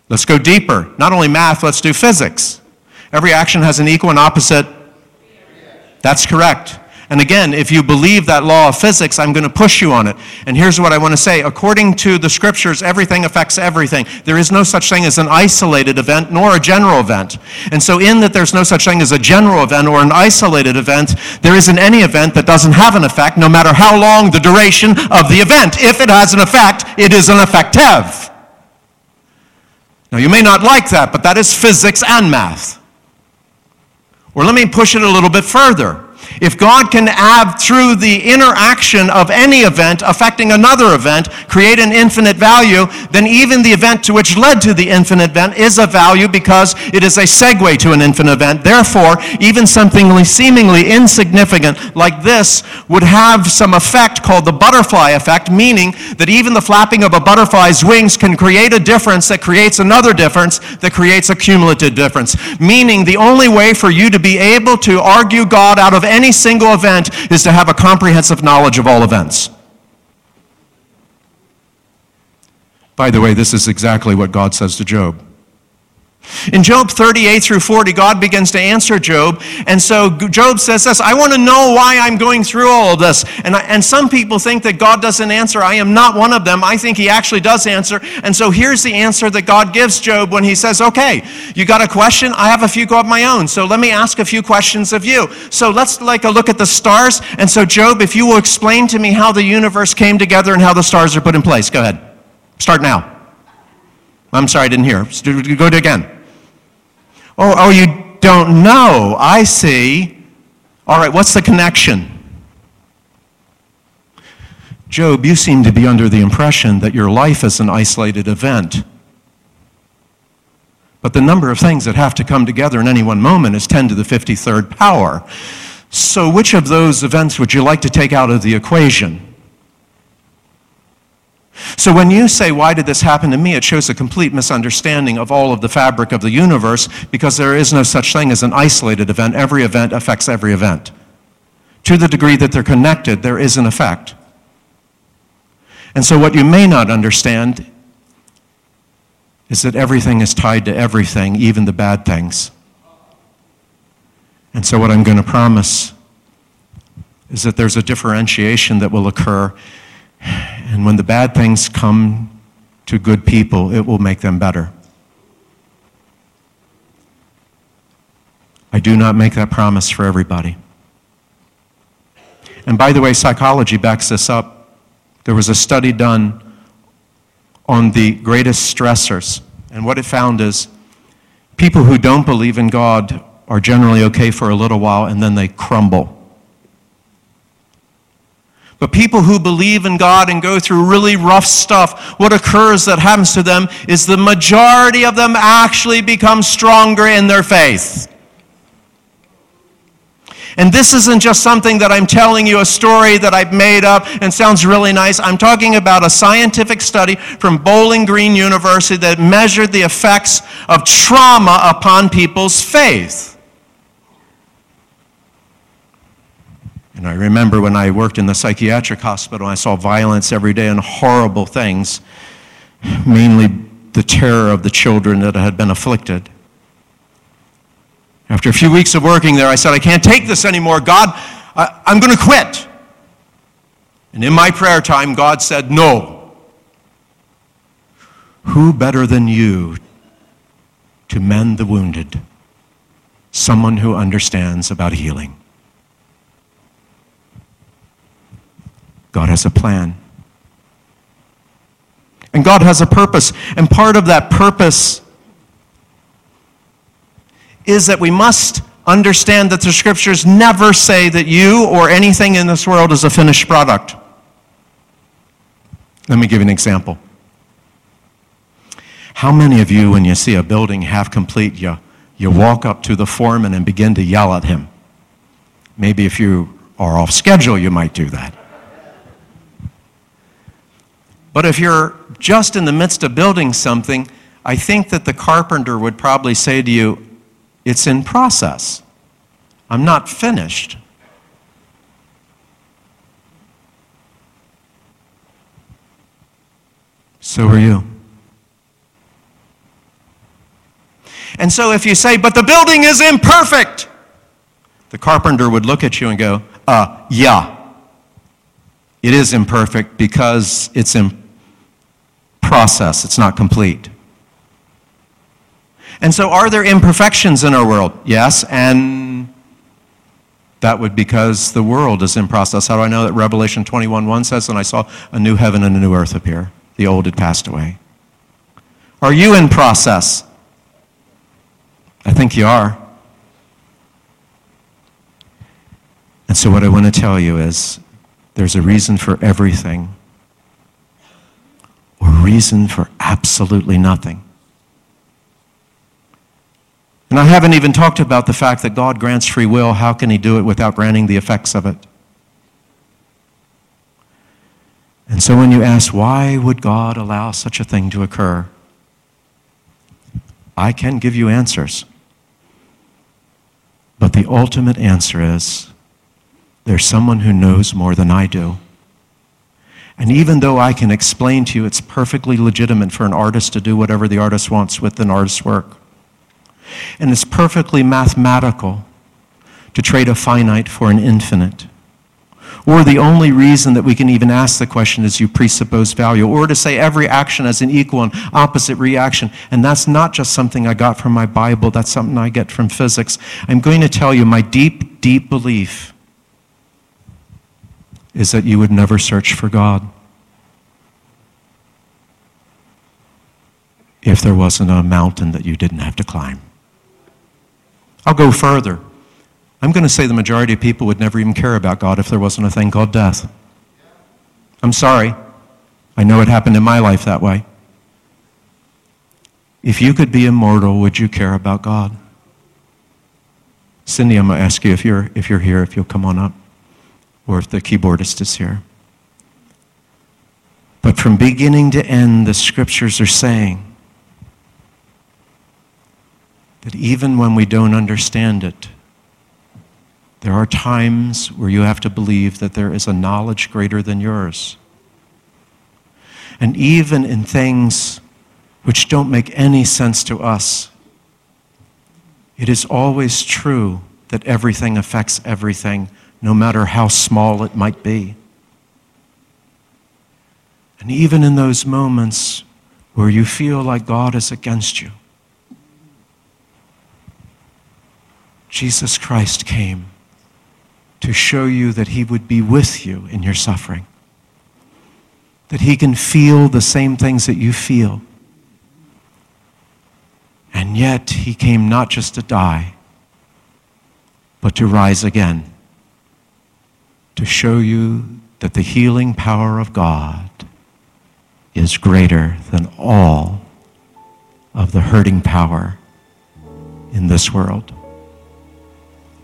Let's go deeper. Not only math, let's do physics. Every action has an equal and opposite. That's correct. And again, if you believe that law of physics, I'm going to push you on it. And here's what I want to say. According to the scriptures, everything affects everything. There is no such thing as an isolated event nor a general event. And so, in that there's no such thing as a general event or an isolated event, there isn't any event that doesn't have an effect, no matter how long the duration of the event. If it has an effect, it is an effective. Now, you may not like that, but that is physics and math. Or let me push it a little bit further. If God can have, through the interaction of any event affecting another event, create an infinite value, then even the event to which led to the infinite event is a value because it is a segue to an infinite event. Therefore, even something seemingly insignificant like this would have some effect called the butterfly effect, meaning that even the flapping of a butterfly's wings can create a difference that creates another difference that creates a cumulative difference. Meaning, the only way for you to be able to argue God out of any single event is to have a comprehensive knowledge of all events. By the way, this is exactly what God says to Job. In Job 38 through 40, God begins to answer Job. And so Job says this I want to know why I'm going through all this. And, I, and some people think that God doesn't answer. I am not one of them. I think he actually does answer. And so here's the answer that God gives Job when he says, Okay, you got a question? I have a few of my own. So let me ask a few questions of you. So let's like a look at the stars. And so, Job, if you will explain to me how the universe came together and how the stars are put in place, go ahead. Start now. I'm sorry, I didn't hear. Go to again. Oh, oh, you don't know. I see. All right, what's the connection? Job, you seem to be under the impression that your life is an isolated event. But the number of things that have to come together in any one moment is 10 to the 53rd power. So, which of those events would you like to take out of the equation? So when you say, Why did this happen to me? it shows a complete misunderstanding of all of the fabric of the universe because there is no such thing as an isolated event. Every event affects every event. To the degree that they're connected, there is an effect. And so what you may not understand is that everything is tied to everything, even the bad things. And so what I'm going to promise is that there's a differentiation that will occur and when the bad things come to good people, it will make them better. I do not make that promise for everybody. And by the way, psychology backs this up. There was a study done on the greatest stressors, and what it found is people who don't believe in God are generally okay for a little while and then they crumble. But people who believe in God and go through really rough stuff, what occurs that happens to them is the majority of them actually become stronger in their faith. And this isn't just something that I'm telling you a story that I've made up and sounds really nice. I'm talking about a scientific study from Bowling Green University that measured the effects of trauma upon people's faith. And I remember when I worked in the psychiatric hospital, I saw violence every day and horrible things, mainly the terror of the children that had been afflicted. After a few weeks of working there, I said, I can't take this anymore. God, I, am going to quit. And in my prayer time, God said, No. Who better than you to mend the wounded? Someone who understands about healing. God has a plan. And God has a purpose. And part of that purpose is that we must understand that the scriptures never say that you or anything in this world is a finished product. Let me give you an example. How many of you, when you see a building half complete, you, you walk up to the foreman and begin to yell at him? Maybe if you are off schedule, you might do that. But if you're just in the midst of building something, I think that the carpenter would probably say to you, It's in process. I'm not finished. So are you. And so if you say, But the building is imperfect, the carpenter would look at you and go, Uh, yeah. It is imperfect because it's imperfect process, it's not complete. And so, are there imperfections in our world? Yes, and that would because the world is in process. How do I know that Revelation 21 1 says, And I saw a new heaven and a new earth appear? The old had passed away. Are you in process? I think you are. And so, what I want to tell you is there's a reason for everything, or reason for absolutely nothing. And I haven't even talked about the fact that God grants free will. How can He do it without granting the effects of it? And so, when you ask, why would God allow such a thing to occur? I can give you answers. But the ultimate answer is there's someone who knows more than I do. And even though I can explain to you it's perfectly legitimate for an artist to do whatever the artist wants with an artist's work, and it's perfectly mathematical to trade a finite for an infinite. Or the only reason that we can even ask the question is you presuppose value. Or to say every action has an equal and opposite reaction. And that's not just something I got from my Bible, that's something I get from physics. I'm going to tell you my deep, deep belief is that you would never search for God. If there wasn't a mountain that you didn't have to climb. I'll go further. I'm going to say the majority of people would never even care about God if there wasn't a thing called death. I'm sorry. I know it happened in my life that way. If you could be immortal, would you care about God? Cindy, I'm going to ask you if you're, if you're here, if you'll come on up, or if the keyboardist is here. But from beginning to end, the scriptures are saying that even when we don't understand it, there are times where you have to believe that there is a knowledge greater than yours. And even in things which don't make any sense to us, it is always true that everything affects everything, no matter how small it might be. And even in those moments where you feel like God is against you, Jesus Christ came to show you that He would be with you in your suffering, that He can feel the same things that you feel. And yet, He came not just to die, but to rise again, to show you that the healing power of God is greater than all of the hurting power in this world.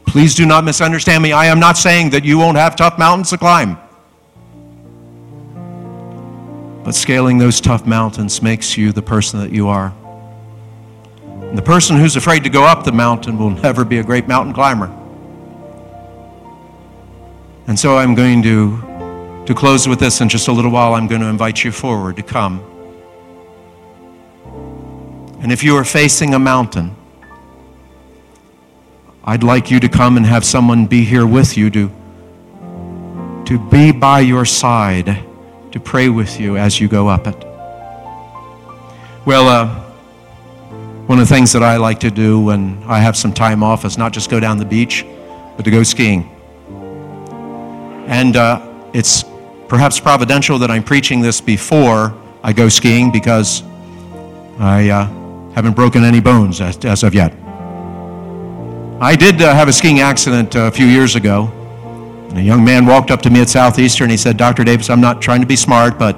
Please do not misunderstand me. I am not saying that you won't have tough mountains to climb. But scaling those tough mountains makes you the person that you are. And the person who's afraid to go up the mountain will never be a great mountain climber. And so I'm going to, to close with this in just a little while. I'm going to invite you forward to come. And if you are facing a mountain, I'd like you to come and have someone be here with you to, to be by your side, to pray with you as you go up it. Well, uh, one of the things that I like to do when I have some time off is not just go down the beach, but to go skiing. And uh, it's perhaps providential that I'm preaching this before I go skiing because I uh, haven't broken any bones as, as of yet. I did uh, have a skiing accident uh, a few years ago. And a young man walked up to me at Southeastern. He said, Dr. Davis, I'm not trying to be smart, but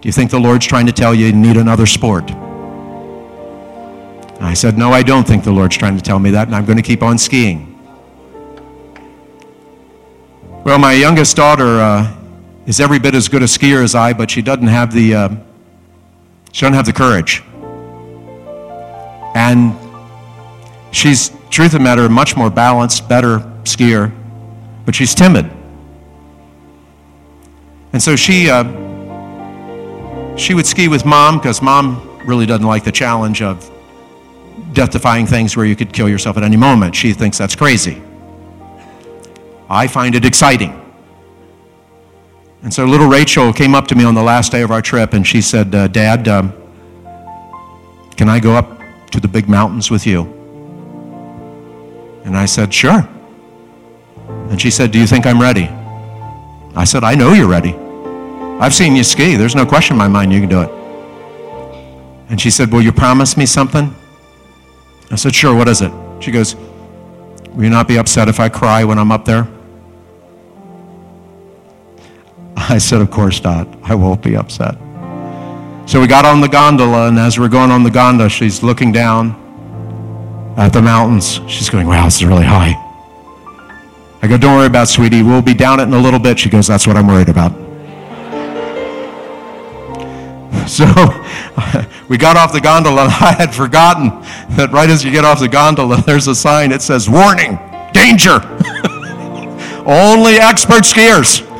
do you think the Lord's trying to tell you you need another sport? I said, No, I don't think the Lord's trying to tell me that, and I'm going to keep on skiing. Well, my youngest daughter uh, is every bit as good a skier as I, but she doesn't have the, uh, she doesn't have the courage. And she's truth of the matter, much more balanced, better skier, but she's timid. And so she, uh, she would ski with mom because mom really doesn't like the challenge of death-defying things where you could kill yourself at any moment. She thinks that's crazy. I find it exciting. And so little Rachel came up to me on the last day of our trip and she said, uh, Dad, um, can I go up to the big mountains with you? And I said, Sure. And she said, Do you think I'm ready? I said, I know you're ready. I've seen you ski. There's no question in my mind you can do it. And she said, Will you promise me something? I said, Sure, what is it? She goes, Will you not be upset if I cry when I'm up there? I said, Of course not. I won't be upset. So we got on the gondola, and as we're going on the gondola, she's looking down at the mountains. She's going, Wow, this is really high. I go, Don't worry about it, sweetie. We'll be down it in a little bit. She goes, That's what I'm worried about. [LAUGHS] So [LAUGHS] we got off the gondola, and [LAUGHS] I had forgotten that right as you get off the gondola, there's a sign. It says, Warning, danger. Only expert skiers.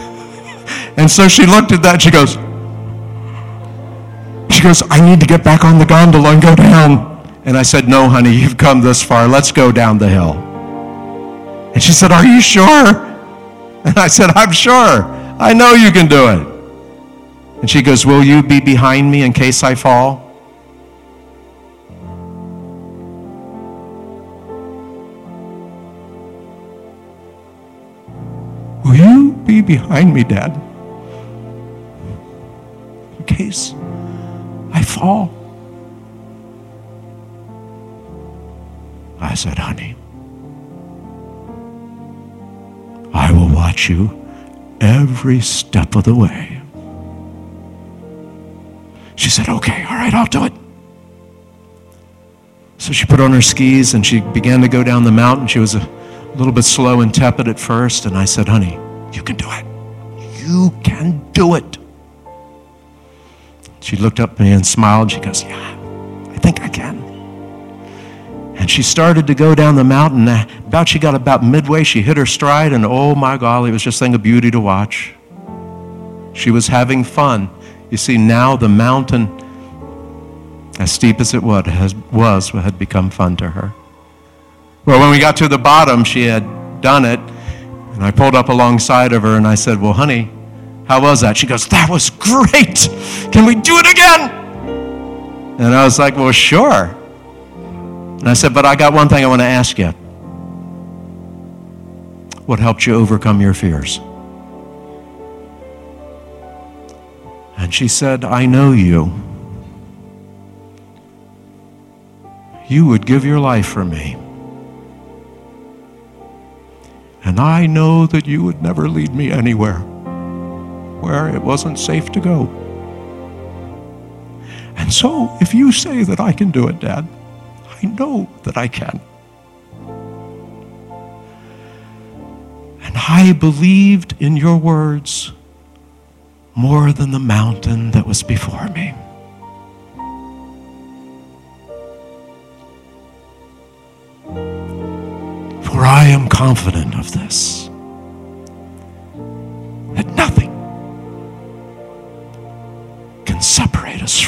And so she looked at that. She goes, She goes, I need to get back on the gondola and go down. And I said, No, honey, you've come this far. Let's go down the hill. And she said, Are you sure? And I said, I'm sure. I know you can do it. And she goes, Will you be behind me in case I fall? Will you be behind me, Dad? In case I fall. I said, Honey, I will watch you every step of the way. She said, Okay, all right, I'll do it. So she put on her skis and she began to go down the mountain. She was a little bit slow and tepid at first. And I said, Honey, you can do it. You can do it. She looked up at me and smiled. She goes, Yeah, I think I can. And she started to go down the mountain. Uh, about she got about midway, she hit her stride, and oh my golly, it was just a thing of beauty to watch. She was having fun. You see, now the mountain, as steep as it was had become fun to her. Well, when we got to the bottom, she had done it, and I pulled up alongside of her and I said, Well, honey, how was that? She goes, That was great. Can we do it again? And I was like, Well, sure. And I said, But I got one thing I want to ask you. What helped you overcome your fears? And she said, I know you. You would give your life for me. And I know that you would never lead me anywhere where it wasn't safe to go. And so, if you say that I can do it, Dad, I know that I can. And I believed in your words more than the mountain that was before me. For I am confident of this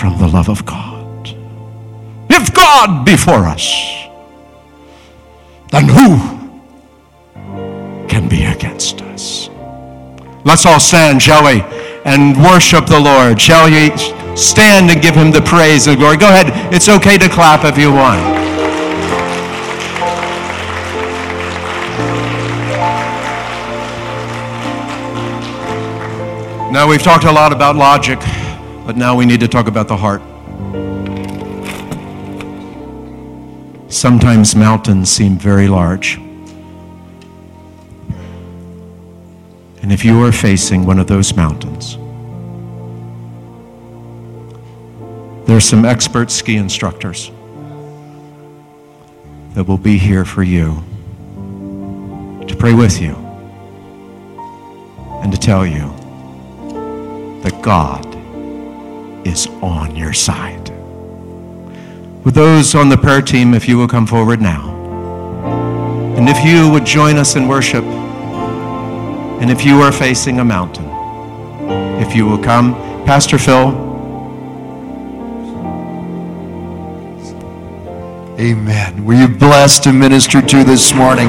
from the love of God. If God be for us, then who can be against us? Let's all stand, shall we, and worship the Lord. Shall we stand and give him the praise and glory? Go ahead. It's okay to clap if you want. Now, we've talked a lot about logic, but now we need to talk about the heart. Sometimes mountains seem very large. And if you are facing one of those mountains, there are some expert ski instructors that will be here for you to pray with you and to tell you that God is on your side. With those on the prayer team, if you will come forward now. And if you would join us in worship, and if you are facing a mountain, if you will come, Pastor Phil. Amen. Were you blessed to minister to this morning?